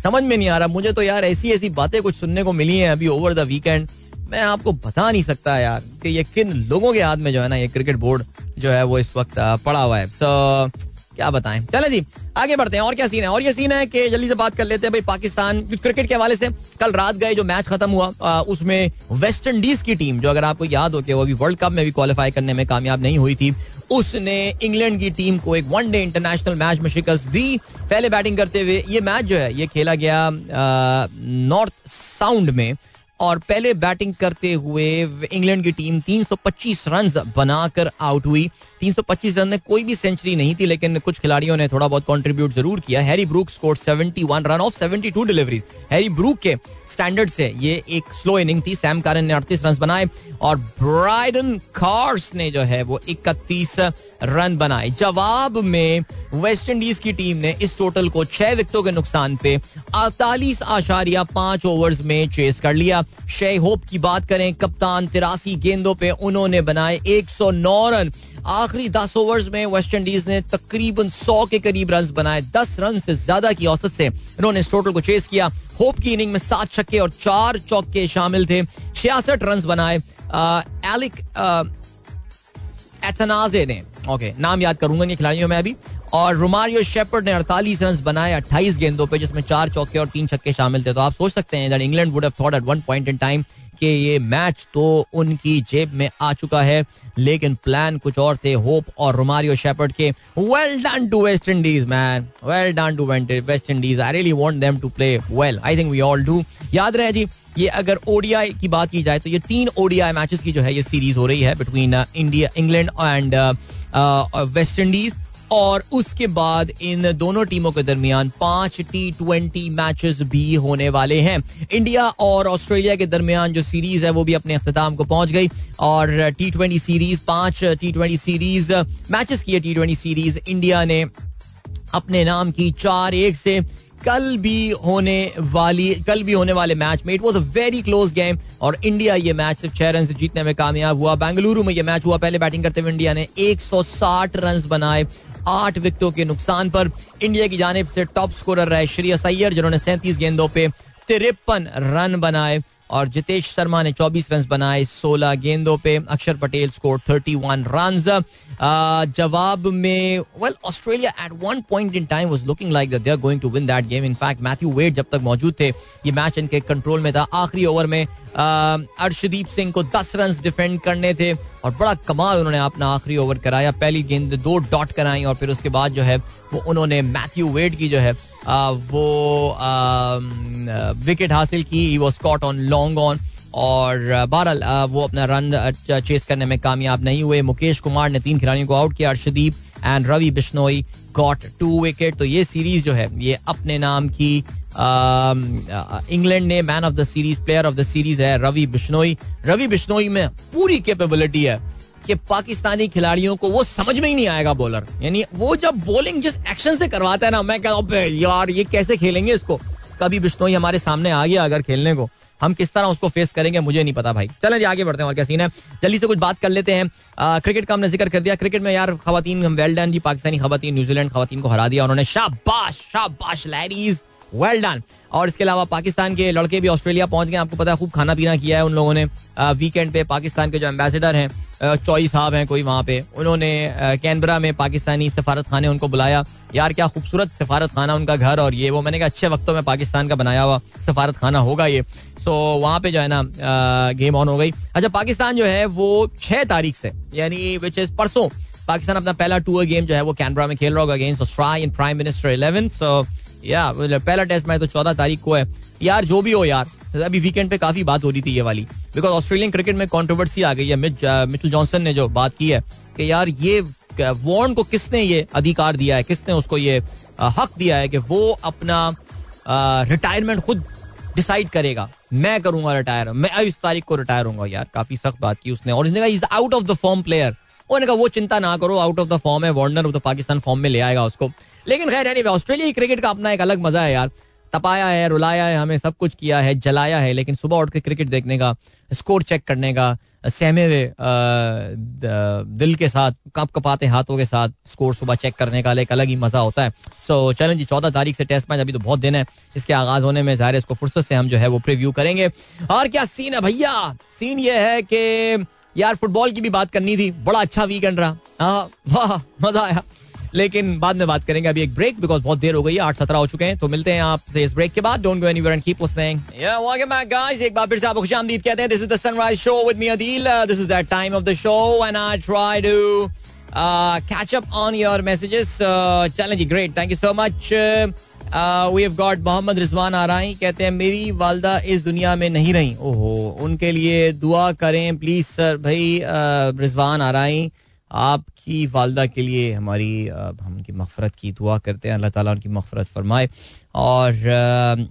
समझ में नहीं आ रहा। मुझे तो यार ऐसी ऐसी बातें कुछ सुनने को मिली हैं अभी ओवर द वीकेंड मैं आपको बता नहीं सकता यार कि ये किन लोगों के हाथ में जो है ना ये क्रिकेट बोर्ड जो है वो इस वक्त पड़ा हुआ है। सो क्या बताएँ? चले जी आगे बढ़ते हैं। और क्या सीन है? और ये सीन है कि जल्दी से बात कर लेते हैं भाई पाकिस्तान क्रिकेट के हवाले से। कल रात गए जो मैच खत्म हुआ आ, उसमें वेस्ट इंडीज की टीम जो अगर आपको याद हो कि वो अभी वर्ल्ड कप में भी क्वालिफाई करने में कामयाब नहीं हुई थी उसने इंग्लैंड की टीम को एक वनडे इंटरनेशनल मैच में शिकस्त दी। पहले बैटिंग करते हुए ये मैच जो है, ये खेला गया नॉर्थ साउंड में। और पहले बैटिंग करते हुए इंग्लैंड की टीम 325 रन बनाकर आउट हुई। 325 रन में कोई भी सेंचुरी नहीं थी, लेकिन कुछ खिलाड़ियों ने थोड़ा बहुत कंट्रीब्यूट ज़रूर किया। Harry Brook score 71 run of 72 deliveries Harry Brook के स्टैंडर्ड से ये एक स्लो इनिंग थी। सैम कारन ने अड़तीस रन बनाए और ब्राइडन कार्स ने जो है वो इकतीस रन बनाए। जवाब में वेस्ट इंडीज की टीम ने इस टोटल को छह विकेटों के नुकसान पे अड़तालीस आशारिया पाँच ओवर्स में चेस कर लिया। शे होप की बात करें, कप्तान तिरासी गेंदों पे उन्होंने बनाए 109 रन। आखिरी दस ओवर्स में वेस्ट इंडीज ने तकरीबन सौ के करीब रन बनाए। दस रन से ज़्यादा की औसत से इन्होंने इस टोटल को चेस किया। होप की इनिंग में सात छक्के और चार चौके शामिल थे। छियासठ रन बनाए। एलिक एथनाजे ने। ओके नाम याद करूँगा ये खिलाड़ियों में अभी। और रोमारियो शेपर्ड ने 48 रन बनाए 28 गेंदों पे, जिसमें चार चौके और तीन छक्के शामिल थे। तो आप सोच सकते हैं that England would have thought at one point in time कि ये मैच तो उनकी जेब में आ चुका है, लेकिन प्लान कुछ और थे होप और रोमारियो शेपर्ड के। Well done to West Indies man well done to West Indies I really want them to play well I think we all do याद रहे जी, ये अगर ओडीआई की बात की जाए तो ये तीन ओडीआई मैचेस की जो है, ये सीरीज़ हो रही है between India England and West Indies और उसके बाद इन दोनों टीमों के दरमियान पाँच टी ट्वेंटी मैचेस भी होने वाले हैं। इंडिया और ऑस्ट्रेलिया के दरमियान जो सीरीज़ है, वो भी अपने अख्ताम को पहुँच गई और टी ट्वेंटी सीरीज़ पाँच टी ट्वेंटी सीरीज़ मैचेस की है टी ट्वेंटी सीरीज़ इंडिया ने अपने नाम की चार एक से कल भी होने वाली, कल भी होने वाले मैच में। It was a very close game और इंडिया ये मैच सिर्फ़ छह रन से जीतने में कामयाब हुआ। बेंगलुरु में ये मैच हुआ। पहले बैटिंग करते हुए इंडिया ने 160 रन बनाए आठ विकेटों के नुकसान पर इंडिया की जानब से टॉप स्कोरर रहे श्रेयस अय्यर, जिन्होंने सैंतीस गेंदों पे तिरपन रन बनाए। और जितेश शर्मा ने 24 रन बनाए 16 गेंदों पे। अक्षर पटेल स्कोर 31 वन रन जवाब में well Australia at one point in time was looking like they are going to win that game in fact Matthew Wade जब तक मौजूद थे, ये मैच इनके कंट्रोल में था। आखिरी ओवर में अर्शदीप सिंह को दस रन डिफेंड करने थे और बड़ा कमाल उन्होंने अपना आखिरी ओवर कराया। पहली गेंद दो डॉट कराई और फिर उसके बाद जो है, वो उन्होंने मैथ्यू वेड की जो है वो विकेट हासिल की he was caught on long on और बहरहाल वो अपना रन चेस करने में कामयाब नहीं हुए। मुकेश कुमार ने तीन खिलाड़ियों को आउट किया, Arshdeep and Ravi Bishnoi got two wicket तो ये सीरीज़ जो है, ये अपने नाम की इंग्लैंड ने man of the series player of the series है रवि बिश्नोई। रवि बिश्नोई में पूरी कैपेबिलिटी है। कि पाकिस्तानी खिलाड़ियों को वो समझ में ही नहीं आएगा बॉलर यानी वो जब बॉलिंग जिस एक्शन से करवाता है ना मैं कहता यार ये कैसे खेलेंगे इसको? कभी बिश्नोई हमारे सामने आ गया अगर खेलने को। हम किस तरह उसको फेस करेंगे मुझे नहीं पता भाई। चलें जी आगे बढ़ते हैं और क्या सीन है। जल्दी से कुछ बात कर लेते हैं। आ, क्रिकेट का हमने ज़िक्र कर दिया। क्रिकेट में यार खातन वेल डन जी पाकिस्तानी खातन न्यूजीलैंड खातन को हरा दिया उन्होंने। शाबाश शाबाश लैरीज वेल डन और इसके अलावा पाकिस्तान के लड़के भी ऑस्ट्रेलिया पहुँच गए। आपको पता है खूब खाना पीना किया है उन लोगों ने। वीकेंड पे पाकिस्तान के जो एम्बेसडर हैं चौई साहब हैं कोई वहाँ पे। उन्होंने कैनबरा में पाकिस्तानी सफारत खाने उनको बुलाया। यार, क्या खूबसूरत सफारत खाना उनका घर और ये वो। मैंने कहा, अच्छे वक्तों में पाकिस्तान का बनाया हुआ सफारत खाना होगा ये। सो वहाँ पे जो है ना गेम ऑन हो गई। अच्छा पाकिस्तान जो है वो छह तारीख से, यानी विच इज़ परसों, पाकिस्तान अपना पहला टूर गेम जो है वो कैनबरा में खेल रहा होगा against Australian prime minister eleven so या पहला टेस्ट मैच तो चौदह तारीख को है। यार, जो भी हो यार अभी वीकेंड पे काफ़ी बात हो रही थी ये वाली। बिकॉज़ ऑस्ट्रेलियन क्रिकेट में कॉन्ट्रोवर्सी आ गई है मिचल जॉनसन ने जो बात की है कि यार ये वॉर्न को किसने ये अधिकार दिया है, किसने उसको ये हक दिया है कि वो अपना रिटायरमेंट खुद डिसाइड करेगा। मैं करूँगा रिटायर मैं इस तारीख को रिटायर होऊँगा यार। काफ़ी सख्त बात की उसने। और इसने कहा is out of the form player उन्होंने कहा, वो चिंता ना करो आउट ऑफ़ द फॉर्म है वार्नर तो पाकिस्तान फॉर्म में ले आएगा उसको. लेकिन खैर यानी ऑस्ट्रेलिया क्रिकेट का अपना एक अलग मज़ा है यार। तपाया है, रुलाया है, हमें सब कुछ किया है, जलाया है, लेकिन सुबह उठ के क्रिकेट देखने का, स्कोर चेक करने का, सहमे हुए दिल के साथ, कप कपाते हाथों के साथ स्कोर सुबह चेक करने का एक अलग ही मज़ा होता है। सो चलें जी, चौदह तारीख से टेस्ट मैच अभी तो बहुत दिन है। इसके आगाज़ होने में ज़ाहिर इसको फुर्सत से हम जो है वो प्रिव्यू करेंगे। और क्या सीन है भैया? सीन ये है कि यार फुटबॉल की भी बात करनी थी। बड़ा अच्छा वीकेंड रहा। हाँ वाह, मज़ा आया। लेकिन बाद में बात करेंगे अभी एक ब्रेक बिकॉज़ बहुत देर हो गई है, आठ सत्रह हो चुके हैं तो मिलते हैं आपसे इस ब्रेक के बाद। Don't go anywhere and keep listening yeah welcome back guys एक बार फिर से आपको खुशामदीद कहते हैं this is the sunrise show with me Adeel this is that time of the show and I try to catch up on your messages great thank you so much we have got Mohammad Rizwan कहते हैं, मेरी वालदा इस दुनिया में नहीं रही. ओहो, उनके लिए दुआ करें प्लीज़ सर भाई रिजवान आ रही आपकी वालदा के लिए हमारी हम उनकी मफ़रत की दुआ करते हैं। अल्लाह ताला उनकी मफ़रत फरमाए। और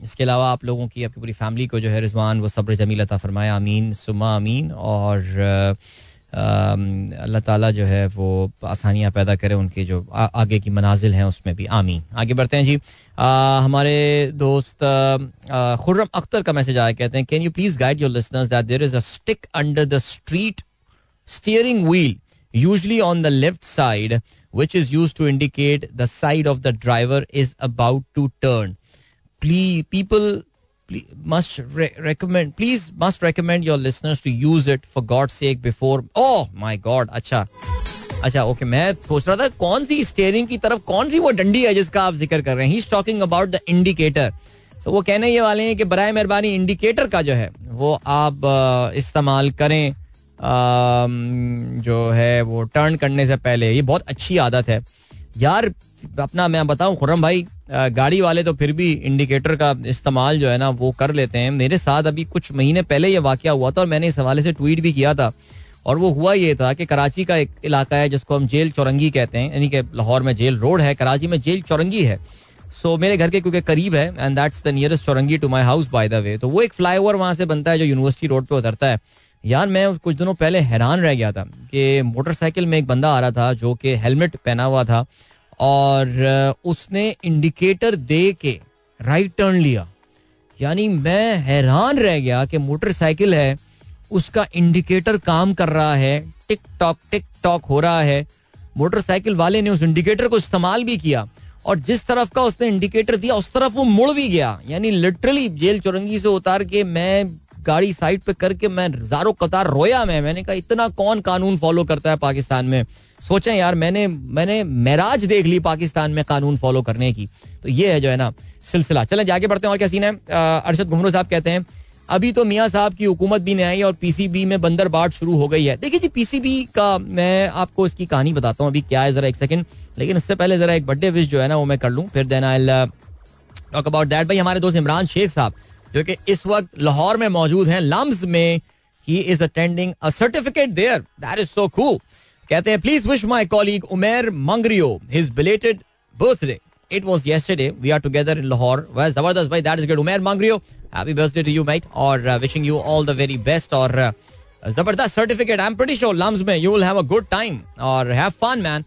इसके अलावा आप लोगों की आपकी पूरी फैमिली को जो है रिजवान वो सब्र जमील अता फरमाए। आमीन सुमा आमीन। और अल्लाह ताला जो है वो आसानियाँ पैदा करे उनके जो आ, आगे की मनाजिल हैं उसमें भी। आमीन। आगे बढ़ते हैं जी। आ, हमारे दोस्त खुर्रम अख्तर का मैसेज आया कहते हैं can you please guide your listeners that there is a stick under the street steering wheel usually on the left side, which is used to indicate the side of the driver is about to turn. Please, people please, must re- recommend, please must recommend your listeners to use it for God's sake before. Oh my God, अच्छा अच्छा okay मैं सोच रहा था कौन सी steering की तरफ़ कौन सी वो डंडी है जिसका आप ज़िक्र कर रहे हैं he talking about the indicator तो वो कहने ये वाले हैं कि बरए मेहरबानी इंडिकेटर का जो है वो आप इस्तेमाल करें जो है वो टर्न करने से पहले ये बहुत अच्छी आदत है। यार अपना मैं बताऊँ खुर्रम भाई गाड़ी वाले तो फिर भी इंडिकेटर का इस्तेमाल जो है ना वो कर लेते हैं। मेरे साथ अभी कुछ महीने पहले ये वाक़ हुआ था और मैंने इस हवाले से ट्वीट भी किया था। और वो हुआ ये था कि कराची का एक इलाका है जिसको हम जेल चौरंगी कहते हैं। यानी कि लाहौर में जेल रोड है कराची में जेल चौरंगी है। सो so, मेरे घर के क्योंकि करीब है and that's the nearest Chowrangi to my house by the way तो वो एक फ्लाई ओवर वहाँ से बनता है जो यूनिवर्सिटी रोड पर उतरता है। यार, मैं कुछ दिनों पहले हैरान रह गया था कि मोटरसाइकिल में एक बंदा आ रहा था जो कि हेलमेट पहना हुआ था और उसने इंडिकेटर दे के राइट टर्न लिया। यानी मैं हैरान रह गया कि मोटरसाइकिल है, उसका इंडिकेटर काम कर रहा है टिक टॉक टिक टॉक हो रहा है। मोटरसाइकिल वाले ने उस इंडिकेटर को इस्तेमाल भी किया और जिस तरफ़ का उसने इंडिकेटर दिया, उस तरफ़ वो मुड़ भी गया। यानी लिटरली जेल चौरंगी से उतार के मैं गाड़ी साइड पे करके मैं जारो कतार रोया मैं। मैंने कहा, इतना कौन कानून फॉलो करता है पाकिस्तान में? सोचें यार, मैंने मैंने महराज देख ली पाकिस्तान में कानून फॉलो करने की। तो ये है जो है ना सिलसिला। चले, जाके बढ़ते हैं और क्या सीन है? अरशद घुमरो साहब कहते हैं, अभी तो मियाँ साहब की हुकूमत भी नहीं आई और पीसीबी में बंदर बाट शुरू हो गई है। देखिए जी, पीसीबी का मैं आपको इसकी कहानी बताता हूँ अभी क्या है, जरा एक सेकंड लेकिन उससे पहले जरा एक बर्थडे विश जो है ना, वो मैं कर लूँ, फिर then I talk about that भाई, हमारे दोस्त इमरान शेख साहब जो कि इस वक्त लाहौर में मौजूद हैं। लम्स में ही is attending a certificate there that is so cool कहते हैं please wish my colleague Umer Mangrio his belated birthday it was yesterday we are together in Lahore वह ज़बरदस्त भाई that is good Umer Mangrio happy birthday to you mate और wishing you all the very best और ज़बरदस्त certificate I am pretty sure LUMS में you will have a good time और have fun man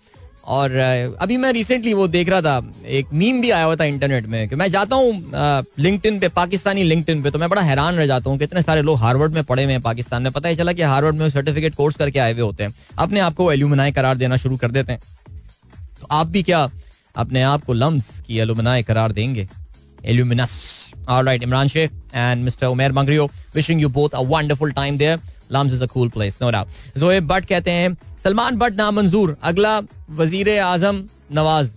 और अभी मैं recently वो देख रहा था, एक मीम भी आया हुआ था इंटरनेट में कि मैं जाता हूँ लिंक्डइन पे, पाकिस्तानी लिंक्डइन पे तो मैं बड़ा हैरान रह जाता हूँ कितने सारे लोग हार्वर्ड में पढ़े हुए हैं पाकिस्तान में। पता ही चला कि हार्वर्ड में सर्टिफिकेट कोर्स करके आए हुए होते हैं। अपने आप को एल्यूमिनाई करार देना शुरू कर देते हैं। तो आप भी क्या अपने आप को लम्स की एल्यूमिनाई करार देंगे? Alumnus Imran Sheikh and mister Umer Mangrio wishing you both a wonderful time there LUMS is a cool place no doubt Joeb Butt कहते हैं सलमान बट नामंजूर अगला वज़ीर आज़म नवाज़.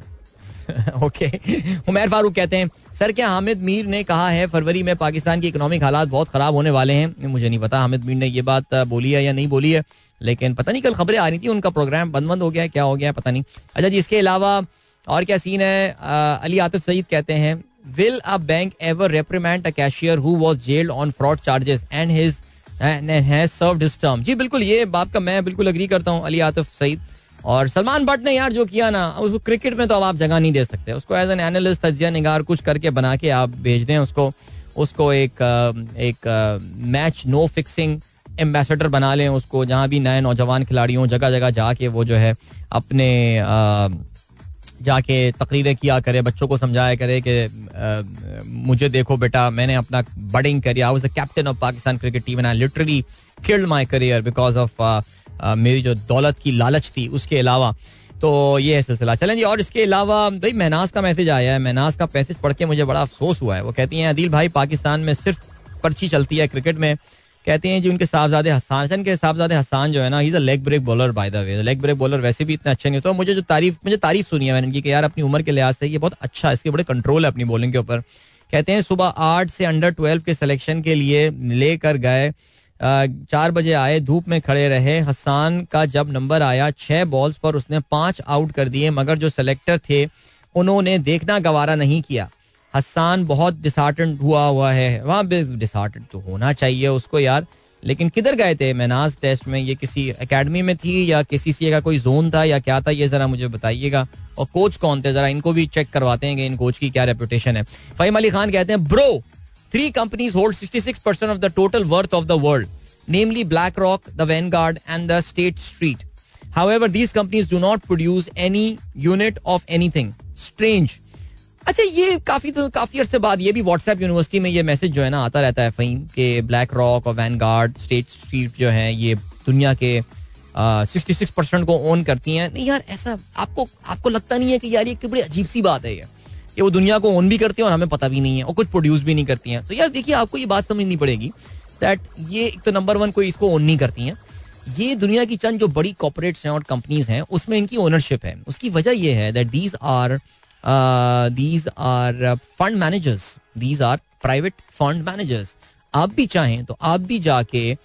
ओके [LAUGHS] उमर फारूक कहते हैं सर क्या हामिद मीर ने कहा है फरवरी में पाकिस्तान की इकोनॉमिक हालात बहुत खराब होने वाले हैं? मुझे नहीं पता हामिद मीर ने ये बात बोली है या नहीं बोली है लेकिन पता नहीं कल खबरें आ रही थी उनका प्रोग्राम बंद बंद हो गया क्या हो गया पता नहीं। अच्छा जी इसके अलावा और क्या सीन है? आ, अली आतिफ सईद कहते हैं will a bank ever reprimand a cashier who was jailed on fraud charges and his जी, बिल्कुल, ये बात का मैं बिल्कुल अग्री करता हूँ, अली आतिफ सईद। और सलमान भट्ट ने यार जो किया ना, उसको क्रिकेट में तो अब आप जगह नहीं दे सकते। उसको एज एन एनालिस्ट तजिया निगार कुछ करके बना के आप भेज दें उसको। उसको एक एक मैच नो फिक्सिंग एम्बेसडर बना लें उसको। जहाँ भी नए नौजवान खिलाड़ियों जगह जगह जाके वो जो है अपने जाके तकरीरें किया करे, बच्चों को समझाया करे कि मुझे देखो बेटा, मैंने अपना budding career I was the captain of Pakistan cricket team and I literally killed my career because of मेरी जो दौलत की लालच थी, उसके अलावा। तो ये है सिलसिला। चलें जी, और इसके अलावा, भाई महनाज का मैसेज आया है। महनाज का मैसेज पढ़ के मुझे बड़ा अफसोस हुआ है। वो कहती हैं, अदिल भाई, पाकिस्तान में सिर्फ़ पर्ची चलती है क्रिकेट में। कहते हैं जी उनके साहबजादे हसान के साहबजादे हसान जो है ना is a leg break bowler by the way leg break bowler वैसे भी इतना अच्छा नहीं तो मुझे जो तारीफ़, मुझे तारीफ़ सुनी है मैंने इनकी कि यार अपनी उम्र के लिहाज से ये बहुत अच्छा इसके बड़े कंट्रोल है अपनी बॉलिंग के ऊपर। कहते हैं सुबह आठ से अंडर ट्वेल्व के सिलेक्शन के लिए लेकर गए। चार बजे आए, धूप में खड़े रहे। हसान का जब नंबर आया छः बॉल्स पर उसने पाँच आउट कर दिए, मगर जो सेलेक्टर थे, उन्होंने देखना गवारा नहीं किया। हसान बहुत डिसहार्टेंड हुआ हुआ है। वहाँ डिसहार्टेंड तो होना चाहिए उसको यार। लेकिन किधर गए थे? मैनाज टेस्ट में ये किसी एकेडमी में थी या किसी सी का कोई जोन था या क्या था? ये जरा मुझे बताइएगा। और कोच कौन थे? जरा इनको भी चेक करवाते हैं कि इन कोच की क्या रेपुटेशन है। फहीम अली खान कहते हैं bro three companies hold 66 percent of the total worth of the world namely BlackRock the Vanguard and the State Street However, these companies do not produce any unit of anything. Strange. अच्छा ये काफ़ी तो काफ़ी अरसे बाद ये भी WhatsApp university में ये मैसेज जो है ना आता रहता है फहीम के ब्लैक रॉक और वैन गार्ड स्टेट स्ट्रीट जो है, ये दुनिया के सिक्सटी सिक्स परसेंट को ओन करती हैं। नहीं यार, ऐसा आपको आपको लगता नहीं है कि यार ये बड़ी अजीब सी बात है ये? कि वो दुनिया को ओन भी करती हैं और हमें पता भी नहीं है और कुछ प्रोड्यूस भी नहीं करती हैं। तो यार देखिए, आपको ये बात समझनी पड़ेगी दैट ये एक तो नंबर वन कोई इसको ओन नहीं करती हैं। ये दुनिया की चंद जो बड़ी कॉपोरेट्स हैं और कंपनीज़ हैं, उसमें इनकी ओनरशिप है। उसकी वजह ये है that these are these are fund managers these are private fund managers आप भी चाहें तो आप भी जाके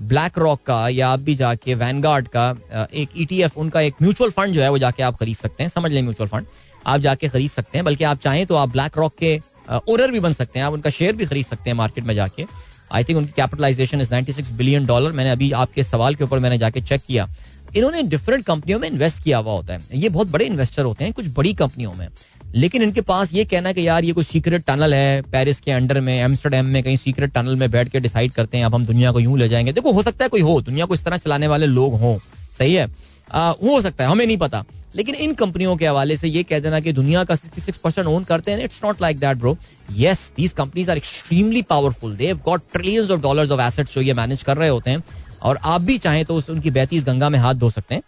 ब्लैक रॉक का या आप भी जाके वैनगार्ड का uh, एक ई e उनका एक म्यूचुअल फंड जो है वो जाके आप खरीद सकते हैं। समझ लें म्यूचुअल फंड आप जाके खरीद सकते हैं बल्कि आप चाहें तो आप ब्लैक रॉक के ओनर uh, भी बन सकते हैं। आप उनका शेयर भी खरीद सकते हैं मार्केट में जाके। आई थिंक उनकी कैपिटलाइजेशन इज़ 96 बिलियन डॉलर मैंने अभी आपके सवाल के ऊपर मैंने जाके चेक किया। इन्होंने डिफरेंट कंपनियों में इन्वेस्ट किया हुआ होता है। ये बहुत बड़े इन्वेस्टर होते हैं कुछ बड़ी कंपनियों में। लेकिन इनके पास ये कहना है कि यार ये कोई सीक्रेट टनल है पेरिस के अंडर में एम्स्टरडेम में कहीं सीक्रेट टनल में बैठ के डिसाइड करते हैं अब हम दुनिया को यूँ ले जाएँगे। देखो हो सकता है कोई हो दुनिया को इस तरह चलाने वाले लोग हों। सही है? आ, हो सकता है हमें नहीं पता। लेकिन इन कंपनियों के हवाले से ये कह देना कि दुनिया का 66 परसेंट ओन करते हैं। It's not like that bro yes these companies are extremely powerful they got trillions of dollars of assets जो ये मैनेज कर रहे होते हैं। और आप भी चाहें तो उस, उनकी बहती गंगा में हाथ धो सकते हैं,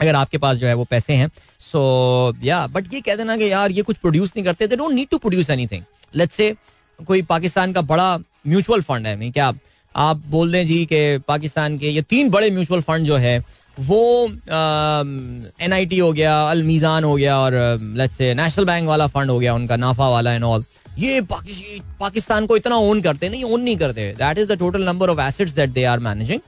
अगर आपके पास जो है वो पैसे हैं। सो या बट ये कह देना कि यार, ये कुछ प्रोड्यूस नहीं करते they don't need to produce anything let's say कोई पाकिस्तान का बड़ा म्यूचुअल फंड है नहीं क्या आप बोल दें जी कि पाकिस्तान के ये तीन बड़े म्यूचुअल फंड जो है, वो एन आई टी हो गया अल मीजान हो गया, और लेट्स से नेशनल बैंक वाला फंड हो गया, उनका नाफा वाला एंड ऑल ये पाकिस्तान को इतना ओन करते नहीं ओन नहीं करते। That is the total number of assets that they are managing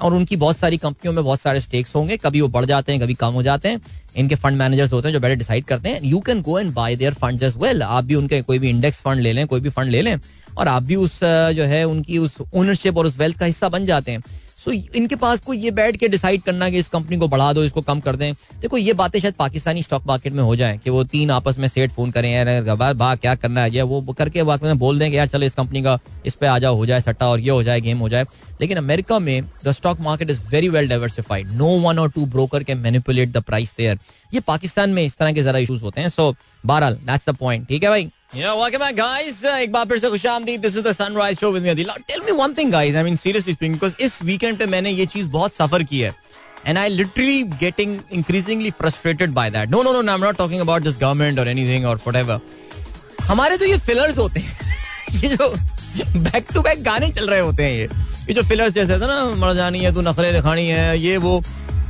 और उनकी बहुत सारी कंपनियों में बहुत सारे स्टेक्स होंगे। कभी वो बढ़ जाते हैं, कभी कम हो जाते हैं। इनके फंड मैनेजर्स होते हैं जो बेटर डिसाइड करते हैं। You can go and buy their fund as well आप भी उनके कोई भी इंडेक्स फंड ले लें, कोई भी फंड ले लें। और आप भी उस, जो है, उनकी उस ओनरशिप और उस वेल्थ का हिस्सा बन जाते हैं। सो इनके पास कोई ये बैठ के डिसाइड करना कि इस कंपनी को बढ़ा दो, इसको कम कर दें। देखो, ये बातें शायद पाकिस्तानी स्टॉक मार्केट में हो जाए कि वो तीन आपस में सेट फ़ोन करें यार बा क्या करना है? वो करके वाकई में बोल दें कि, यार, चलो, इस कंपनी का इस पर आ जाओ, हो जाए सट्टा और ये हो जाए, गेम हो जाए। लेकिन अमेरिका में the stock market is very well diversified no one और two broker can manipulate the price there ये पाकिस्तान में इस तरह के जरा इशूज होते हैं। सो बहरहाल दैट्स द पॉइंट ठीक है भाई? हमारे तो ये फिलर्स होते हैं. [LAUGHS] ये जो बैक गाने चल रहे होते हैं जैसे ना मर जानी है तू नखरे दिखानी है ये वो.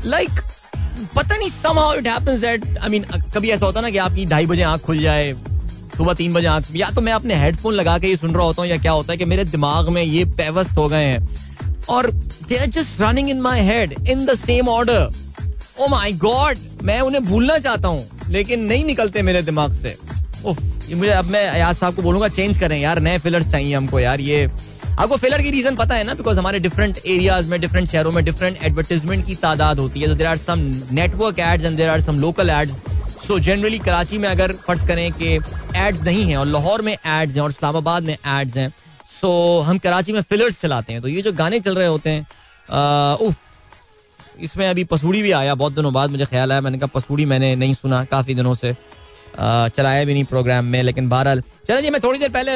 लाइक like, पता नहीं समहाउ इट हैपेंस कभी ऐसा होता ना कि आपकी ढाई बजे आँख खुल जाए सुबह तीन बजे आँख या तो मैं अपने हेडफोन लगा के ही सुन रहा होता हूँ या क्या होता है कि मेरे दिमाग में ये पेवस्त हो गए हैं। और they are just running in my head in the same order oh my God मैं उन्हें भूलना चाहता हूँ लेकिन नहीं निकलते मेरे दिमाग से। उफ, मुझे अब मैं याद साहब को बोलूँगा चेंज करें। यार नए फिलर्स चाहिए हमको यार ये आपको फिलर की रीजन पता है ना? बिकॉज़ हमारे डिफरेंट एरियाज़ में डिफरेंट शहरों में डिफरेंट एडवर्टीजमेंट की तादाद होती है। तो there are some network ads and there are some local ads so generally Karachi में अगर फ़र्ज़ करें कि एड्स नहीं है और लाहौर में एड्स हैं और इस्लामाबाद में एड्स हैं सो हम कराची में फिलर्स चलाते हैं। तो ये जो गाने चल रहे होते हैं उफ, इसमें अभी पसूड़ी भी आया, बहुत दिनों बाद मुझे ख्याल आया। मैंने कहा पसूड़ी मैंने नहीं सुना काफ़ी दिनों से। चलाया भी नहीं प्रोग्राम में, लेकिन बहरहाल। चलो जी, मैं थोड़ी देर पहले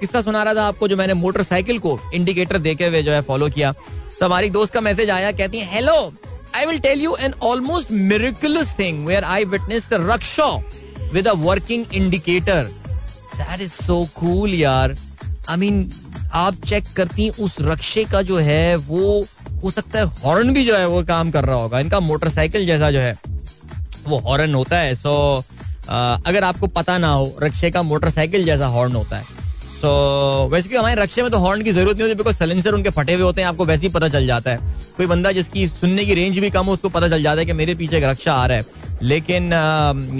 किस्सा सुना रहा था आपको जो मैंने मोटरसाइकिल को इंडिकेटर देखे हुए जो है फॉलो किया। सो हमारी दोस्त का मैसेज आया, कहती है hello I will tell you an almost miraculous thing where I witnessed a rickshaw with a working indicator. That is so cool यार. I mean, आप चेक करती उस रक्षे का जो है वो हो सकता है हॉर्न भी जो है वो काम कर रहा होगा इनका मोटरसाइकिल जैसा जो है वो हॉर्न होता है सो so, अगर आपको पता ना हो रक्षे का मोटरसाइकिल जैसा हॉर्न होता है सो वैसे हमारे रक्षे में तो हॉर्न की ज़रूरत नहीं होती बिकॉज़ सलेंसर उनके फटे हुए होते हैं आपको वैसे ही पता चल जाता है। कोई बंदा जिसकी सुनने की रेंज भी कम हो उसको पता चल जाता है कि मेरे पीछे एक रक्षा आ रहा है। लेकिन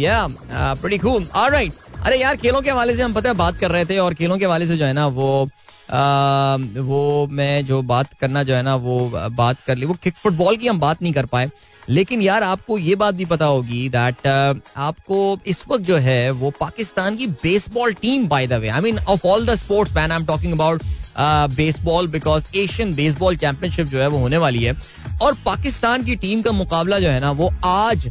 या प्रीटी कूल ऑलराइट अरे यार खेलों के हवाले से हम पता है बात कर रहे थे और खेलों के हवाले से जो है ना वो आ, वो मैं जो बात करना जो है ना वो बात कर ली। वो फुटबॉल की हम बात नहीं कर पाए। लेकिन यार, आपको ये बात भी पता होगी दैट आपको इस वक्त जो है, वो पाकिस्तान की baseball team by the way I mean of all the sports man I am talking about baseball because Asian baseball championship जो है, वो होने वाली है। और पाकिस्तान की टीम का मुकाबला जो है ना, वो आज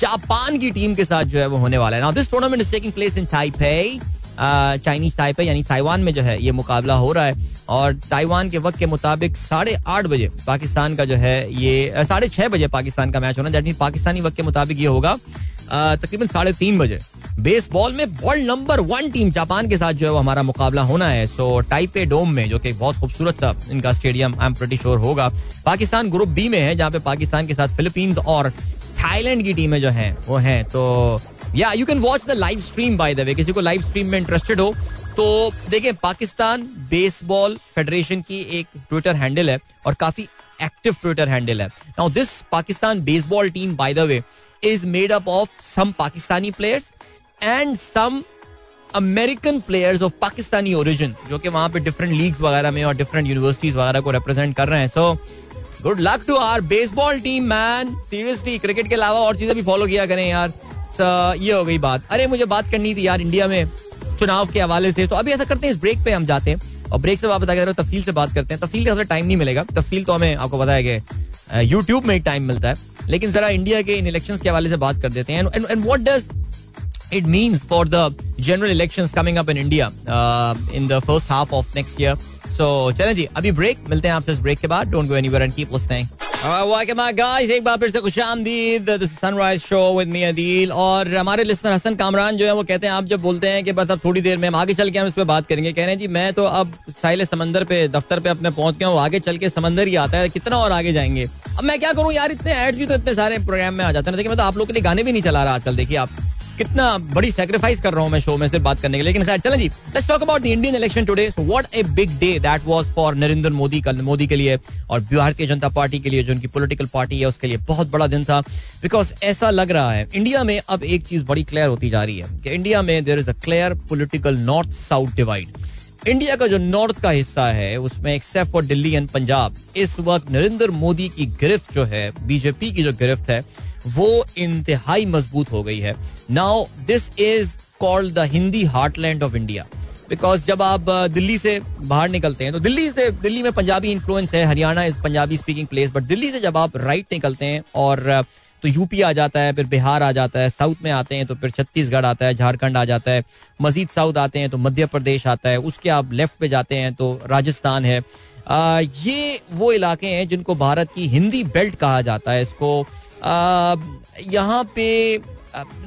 जापान की टीम के साथ जो है, वो होने वाला है। Now this tournament is taking place in Taipei Chinese Taipei यानी ताइवान में जो है, ये मुकाबला हो रहा है। और ताइवान के वक्त के मुताबिक साढ़े आठ बजे पाकिस्तान का जो है, ये साढ़े छह बजे पाकिस्तान का मैच होना, दैट पाकिस्तानी वक्त के मुताबिक ये होगा तकरीबन साढ़े तीन बजे। बेसबॉल में world number one team Japan के साथ जो है, वो हमारा मुकाबला होना है। सो टाइपे डोम में, जो कि बहुत खूबसूरत सा इनका stadium I am pretty sure होगा। पाकिस्तान ग्रुप बी में है, जहाँ पे पाकिस्तान के साथ फिलीपींस और थाईलैंड की टीमें जो हैं, वो हैं। तो yeah you can watch the live stream by the way किसी को लाइव स्ट्रीम में इंटरेस्टेड हो तो देखिए, पाकिस्तान बेसबॉल फेडरेशन की एक ट्विटर हैंडल है और काफ़ी एक्टिव ट्विटर हैंडल है। Now this Pakistan baseball team by the way is made up of some Pakistani players and some American players of Pakistani origin जो कि वहाँ पे डिफरेंट लीग्स वगैरह में और डिफरेंट यूनिवर्सिटीज वगैरह को रिप्रेजेंट कर रहे हैं। So good luck to our baseball team man seriously cricket के अलावा और चीज़ें भी फॉलो किया करें यार। ये हो गई बात। अरे मुझे बात करनी थी यार इंडिया में चुनाव के हवाले से। तो अभी ऐसा करते हैं इस ब्रेक पे हम जाते हैं। और ब्रेक से आप वापस आकर तफसील से बात करते हैं तफसील का टाइम नहीं मिलेगा। तफसील तो हमें आपको है कि यूट्यूब में एक टाइम मिलता है। लेकिन जरा इंडिया के इन इलेक्शन के हवाले से बात कर देते हैं। And what does it means for the general elections coming up in India uh, in the first half of next So, चलें जी, अभी ब्रेक मिलते हैं आपसे इस ब्रेक के बाद। Don't go anywhere and keep listening एक बार फिर से sunrise show with me Adeel और हमारे लिस्टर हसन कामरान जो है, वो कहते हैं, आप जब बोलते हैं कि बस अब थोड़ी देर में हम आगे चल के हम इस पर बात करेंगे, कह रहे हैं, जी, मैं तो अब साहिल समंदर पे, दफ्तर पे अपने पहुँच गया हूँ, आगे चल के समंदर ही आता है, कितना और आगे जाएँगे? अब मैं क्या करूँ यार, इतने एड्स भी तो इतने सारे प्रोग्राम में आ जाते हैं देखिए, मैं तो आप लोग के लिए गाने भी नहीं चला रहा आजकल, देखिए आप। कितना बड़ी सेक्रीफाइस कर रहा हूँ मैं शो में सिर्फ़ बात करने के लिए। लेकिन खैर, चलें जी। Let's talk about the Indian election today so what a big day that was for Narendra Modi कल मोदी के लिए और भारतीय जनता पार्टी के लिए जो उनकी पॉलिटिकल पार्टी है, उसके लिए बहुत बड़ा दिन था। बिकॉज़ ऐसा लग रहा है इंडिया में अब एक चीज़ बड़ी क्लियर होती जा रही है कि इंडिया में there is a clear political north south divide India का जो नॉर्थ का हिस्सा है, उसमें except for Delhi and Punjab इस वक्त नरेंद्र मोदी की गिरफ्त जो है बीजेपी की जो गिरफ्त है, वो इंतहाई मज़बूत हो गई है। Now this is called the Hindi heartland of India because जब आप दिल्ली से बाहर निकलते हैं तो दिल्ली से दिल्ली में पंजाबी इन्फ्लुएंस है Haryana is Punjabi speaking place but Delhi से जब आप राइट निकलते हैं और तो यूपी आ जाता है फिर बिहार आ जाता है साउथ में आते हैं तो फिर छत्तीसगढ़ आता है झारखंड आ जाता है मजीद साउथ आते हैं तो मध्य प्रदेश आता है उसके आप लेफ़्ट पे जाते हैं तो राजस्थान है। आ, ये वो इलाके हैं जिनको भारत की हिंदी बेल्ट कहा जाता है इसको यहाँ पे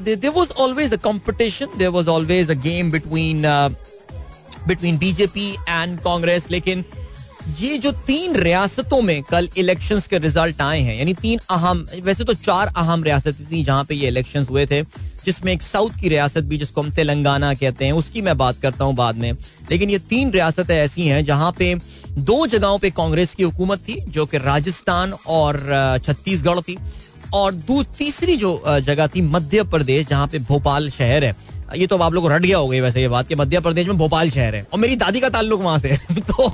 there was always a competition there was always a game between between BJP and Congress लेकिन ये जो तीन रियासतों में कल इलेक्शंस के रिज़ल्ट आए हैं यानी तीन अहम वैसे तो चार अहम रियासतें थी जहाँ पे ये इलेक्शंस हुए थे जिसमें एक साउथ की रियासत भी जिसको हम तेलंगाना कहते हैं उसकी मैं बात करता हूँ बाद में लेकिन ये तीन रियासतें ऐसी हैं जहाँ पे दो जगहों पे कांग्रेस की हुकूमत थी जो कि राजस्थान और छत्तीसगढ़ थी और तीसरी जो जगह थी मध्य प्रदेश, जहाँ पे भोपाल शहर है। ये तो आप लोग रट गया हो गई वैसे ये बात कि मध्य प्रदेश में भोपाल शहर है। और मेरी दादी का ताल्लुक वहाँ से [LAUGHS] तो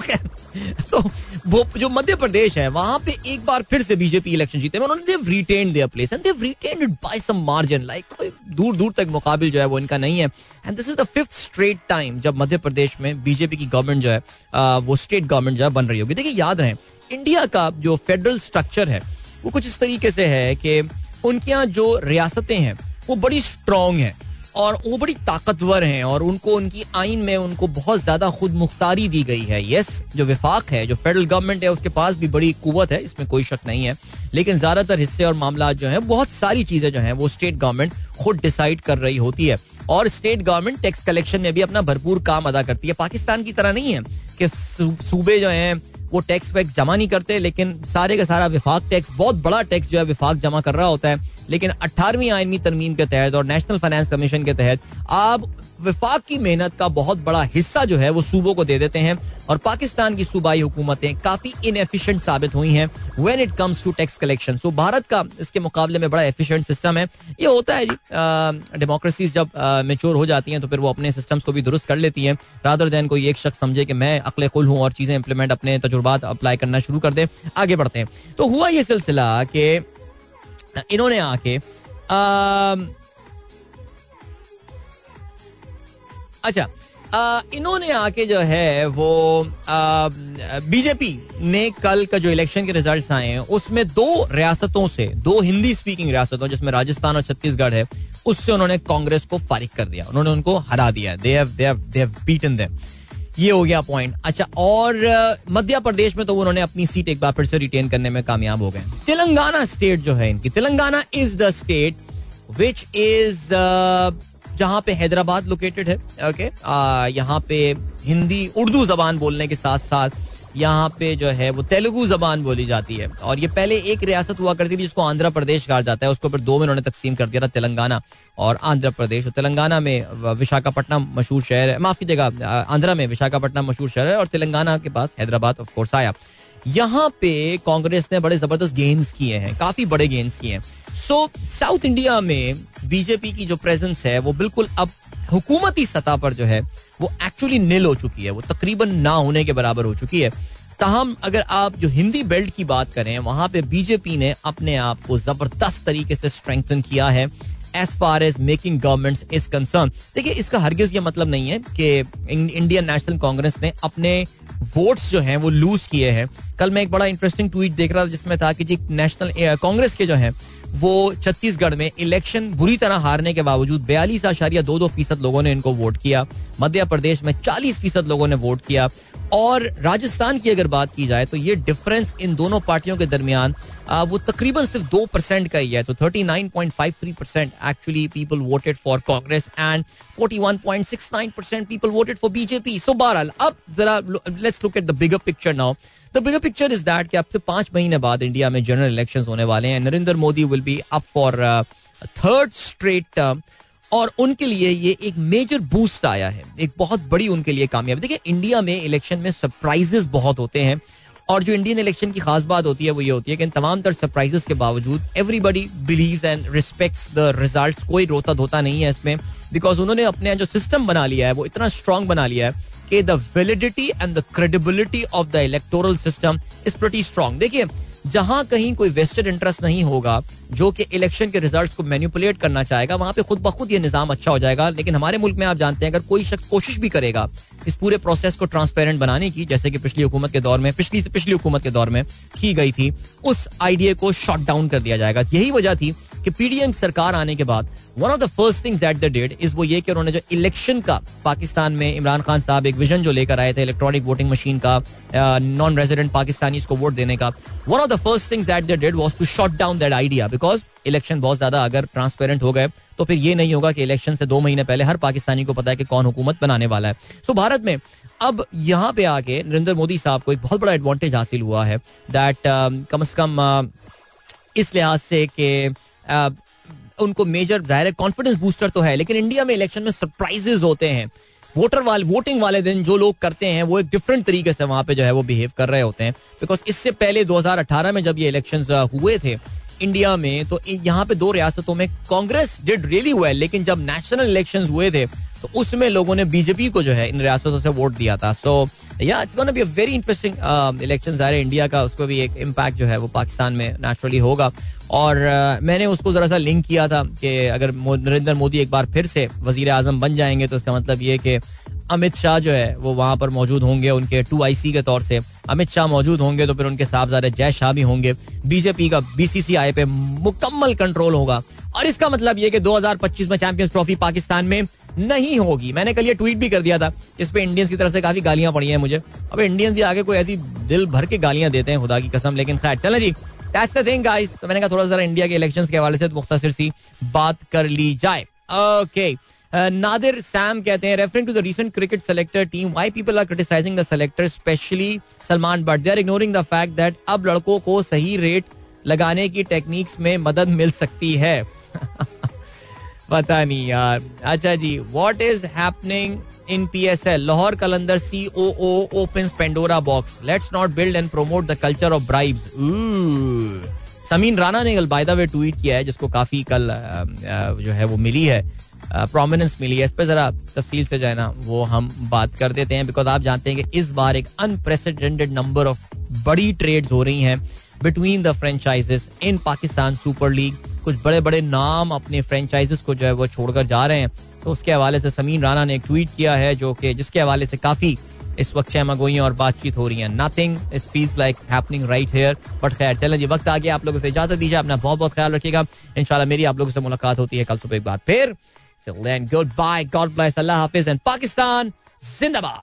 तो जो मध्य प्रदेश है, वहाँ पे एक बार फिर से बीजेपी इलेक्शन जीते। उन्होंने retain their place and they've retain it by some margin like कोई दूर दूर तक मुकाबिल जो है वो इनका नहीं है। And this is the fifth straight time जब मध्य प्रदेश में बीजेपी की गवर्नमेंट जो है वो स्टेट गवर्नमेंट जो है बन रही होगी। देखिए, याद रहे इंडिया का जो फेडरल स्ट्रक्चर है वो कुछ इस तरीके से है कि उनके यहाँ जो रियासतें हैं, वो बड़ी स्ट्रांग हैं और वो बड़ी ताकतवर हैं और उनको, उनकी आइन में उनको बहुत ज़्यादा खुद मुख्तारी दी गई है। यस जो विफाक है, जो फेडरल गवर्नमेंट है, उसके पास भी बड़ी कुत है, इसमें कोई शक नहीं है। लेकिन ज़्यादातर हिस्से और मामला जो है, बहुत सारी चीज़ें जो है, वो स्टेट गवर्नमेंट खुद डिसाइड कर रही होती है। और स्टेट गवर्नमेंट टैक्स कलेक्शन में भी अपना भरपूर काम अदा करती है। पाकिस्तान की तरह नहीं है कि सूबे जो हैं वो टैक्स वैक्स जमा नहीं करते, लेकिन सारे का सारा विफाक टैक्स बहुत बड़ा टैक्स जो है विफाक जमा कर रहा होता है। लेकिन अट्ठारहवीं आयनी तरमीम के तहत और नेशनल फाइनेंस कमीशन के तहत, आप विफाक की मेहनत का बहुत बड़ा हिस्सा जो है वो सूबों को दे देते हैं और पाकिस्तान की सूबाई हुकूमतें काफ़ी इनएफिशिएंट साबित हुई हैं when it comes to tax collection so Bharat का इसके मुकाबले में बड़ा एफिशिएंट सिस्टम है। ये होता है जी डेमोक्रेसीज जब मेच्योर हो जाती हैं तो फिर वो अपने सिस्टम्स को भी दुरुस्त कर लेती हैं। रादर देन कोई एक शख्स समझे कि मैं अकले कुल हूँ और चीज़ें इंप्लीमेंट अपने तजुर्बात अप्लाई करना शुरू कर दे, आगे बढ़ते हैं। तो हुआ ये सिलसिला कि इन्होंने आके अच्छा इन्होंने आके जो है वो बीजेपी ने कल का जो इलेक्शन के रिजल्ट्स आए हैं, उसमें दो रियासतों से, दो हिंदी स्पीकिंग रियासतों, जिसमें राजस्थान और छत्तीसगढ़ है, उससे उन्होंने कांग्रेस को फारिग कर दिया। उन्होंने उनको हरा दिया they have they have they have beaten them ये हो गया पॉइंट अच्छा और मध्य प्रदेश में तो उन्होंने अपनी सीट एक बार फिर से रिटेन करने में कामयाब हो गए तेलंगाना स्टेट जो है इनकी, Telangana is the state which is जहाँ पे हैदराबाद लोकेटेड है ओके यहाँ पे हिंदी, उर्दू जबान बोलने के साथ साथ यहाँ पे जो है वो तेलुगु जबान बोली जाती है। और ये पहले एक रियासत हुआ करती थी जिसको आंध्र प्रदेश कहा जाता है। उसको फिर दो में उन्होंने तकसीम कर दिया था तेलंगाना और आंध्र प्रदेश। तो तेलंगाना में विशाखापट्टनम मशहूर शहर है। माफ़ कीजिएगा आंध्रा में विशाखापट्टनम मशहूर शहर है और तेलंगाना के पास हैदराबाद ऑफ़ कोर्स आया। यहाँ पे कांग्रेस ने बड़े ज़बरदस्त गेन्स किए हैं, काफ़ी बड़े गेन्स किए हैं। सो साउथ इंडिया में बीजेपी की जो प्रेजेंस है, वो बिल्कुल अब हुकूमती सतह पर जो है, वो एक्चुअली निल हो चुकी है। वो तकरीबन ना होने के बराबर हो चुकी है। ताहम, अगर आप जो हिंदी बेल्ट की बात करें, वहाँ पे बीजेपी ने अपने आप को ज़बरदस्त तरीके से स्ट्रेंथन किया है as far as making government is concern देखिए, इसका हरगिज ये मतलब नहीं है कि इंडियन नेशनल कांग्रेस ने अपने वोट्स जो हैं, वो लूज किए हैं। कल मैं एक बड़ा इंटरेस्टिंग ट्वीट देख रहा था, जिसमें था कि जी नेशनल कांग्रेस के जो है वो छत्तीसगढ़ में इलेक्शन बुरी तरह हारने के बावजूद बयालीस आशारिया दो दो फ़ीसद लोगों ने इनको वोट किया। मध्य प्रदेश में चालीस फ़ीसद लोगों ने वोट किया। और राजस्थान की अगर बात की जाए तो ये डिफरेंस इन दोनों पार्टियों के दरमियान वो तकरीबन सिर्फ़ दो परसेंट का ही है तो thirty nine point five three percent actually people voted for Congress and forty one point six nine percent people voted for BJP so बहरहाल, अब जरा let's look at the bigger picture now the bigger picture is that कि अब से पाँच महीने बाद India में जनरल इलेक्शन होने वाले हैं, Narendra Modi will be up for third straight term और उनके लिए ये एक मेजर बूस्ट आया है। एक बहुत बड़ी उनके लिए कामयाबी। देखिए इंडिया में इलेक्शन में सरप्राइजेस बहुत होते हैं और जो इंडियन इलेक्शन की खास बात होती है, वो ये होती है कि इन तमाम तर सरप्राइजेस के बावजूद everybody believe and respects the result कोई रोता धोता नहीं है इसमें बिकॉज़ उन्होंने अपने जो सिस्टम बना लिया है, वो इतना स्ट्रांग बना लिया है कि the validity and the credibility of the electoral system is pretty strong देखिए जहाँ कहीं कोई वेस्टेड इंटरेस्ट नहीं होगा, जो कि इलेक्शन के रिजल्ट्स को मैनिपुलेट करना चाहेगा, वहाँ पे खुद ब खुद ये निज़ाम अच्छा हो जाएगा। लेकिन हमारे मुल्क में आप जानते हैं, अगर कोई शख्स कोशिश भी करेगा इस पूरे प्रोसेस को ट्रांसपेरेंट बनाने की, जैसे कि पिछली हुकूमत के दौर में, पिछली से पिछली हुकूमत के दौर में की गई थी, उस आइडिया को शॉट डाउन कर दिया जाएगा। यही वजह थी कि पीडीएम सरकार आने के बाद one of the first things that they did is वो ये कि उन्होंने जो इलेक्शन का पाकिस्तान में इमरान खान साहब एक विजन जो लेकर आए थे इलेक्ट्रॉनिक वोटिंग मशीन का नॉन रेजिडेंट पाकिस्तानी को वोट देने का। One of the first things that they did was to shot down that idea because election बहुत ज़्यादा अगर ट्रांसपेरेंट हो गए तो फिर ये नहीं होगा कि इलेक्शन से दो महीने पहले हर पाकिस्तानी को पता है कि कौन हुकूमत बनाने वाला है। सो so, भारत में अब यहाँ पे आके नरेंद्र मोदी साहब को एक बहुत बड़ा एडवांटेज हासिल हुआ है दैट कम अज कम इस लिहाज से कि उनको मेजर ज़ाहिर कॉन्फिडेंस बूस्टर तो है, लेकिन इंडिया में इलेक्शन में सरप्राइजेस होते हैं। वोटर वाले वोटिंग वाले दिन जो लोग करते हैं, वो एक डिफरेंट तरीके से वहाँ पे जो है वो बिहेव कर रहे होते हैं। बिकॉज़ इससे पहले 2018 में जब ये इलेक्शन हुए थे इंडिया में तो यहाँ पे दो रियासतों में कांग्रेस डिड रियली वेल लेकिन जब नेशनल इलेक्शन हुए थे तो उसमें लोगों ने बीजेपी को जो है इन रियासतों से वोट दिया था। So yeah it's gonna be a very interesting election ज़ाहिर इंडिया का उसको भी एक इम्पैक्ट जो है वो पाकिस्तान में नेचुरली होगा। और uh, मैंने उसको जरा सा लिंक किया था कि अगर नरेंद्र मोदी एक बार फिर से वज़ीर आज़म बन जाएँगे तो इसका मतलब ये कि अमित शाह जो है वो वहाँ पर मौजूद होंगे उनके टू आई सी के तौर से। अमित शाह मौजूद होंगे तो फिर उनके साहबजादे जय शाह भी होंगे। बीजेपी का बीसीसीआई पे मुकम्मल कंट्रोल होगा। और इसका मतलब ये कि 2025 में चैंपियंस ट्रॉफी पाकिस्तान में नहीं होगी। मैंने कल ये ट्वीट भी कर दिया था। इस पे इंडियंस की तरफ़ से काफ़ी गालियाँ पड़ी हैं मुझे। अब इंडियंस भी आगे कोई ऐसी दिल भर के गालियाँ देते हैं, खुदा की कसम, लेकिन खैर, चले जी। दैट्स द थिंग गाइस तो मैंने कहा थोड़ा सा इंडिया के इलेक्शंस के हवाले से मुख्तसर सी बात कर ली जाए। ओके नादिर सैम कहते हैं referring to the recent cricket selector team why people are criticizing the selector specially Salman but they are ignoring the fact that अब लड़कों को सही रेट लगाने की टेक्निक्स में मदद मिल सकती है। [LAUGHS] पता नहीं यार। अच्छा जी what is happening in P S L Lahore Qalandar C O O open Pandora box let's not build and promote the culture of bribes Sameen Rana ने कल बाय द वे ट्वीट किया है जिसको काफ़ी कल जो है वो मिली है। प्रोमिनेंस मिली है। इस पर जरा तफसील से जो है ना वो हम बात कर देते हैं बिकॉज़ आप जानते हैं कि इस बार एक अनप्रेसिडेंटेड नंबर ऑफ़ बड़ी ट्रेड्स हो रही हैं between the franchises in Pakistan super league कुछ बड़े बड़े नाम अपने फ्रेंचाइजेस को जो है वो छोड़कर जा रहे हैं। तो उसके हवाले से समीन राना ने एक ट्वीट किया है जो कि जिसके हवाले से काफ़ी इस वक्त चहमगोई और बातचीत हो रही है। Nothing is feels like happening right here but खैर चलें जी वक्त आ गया। आप लोगों से इजाज़त दीजिए, अपना बहुत बहुत ख्याल रखिएगा। इंशाल्लाह मेरी आप लोगों से मुलाकात होती है कल सुबह एक बार। फिर गुड बाय गॉड ब्लेस अल्लाह हाफिज एंड पाकिस्तान, जिंदाबाद।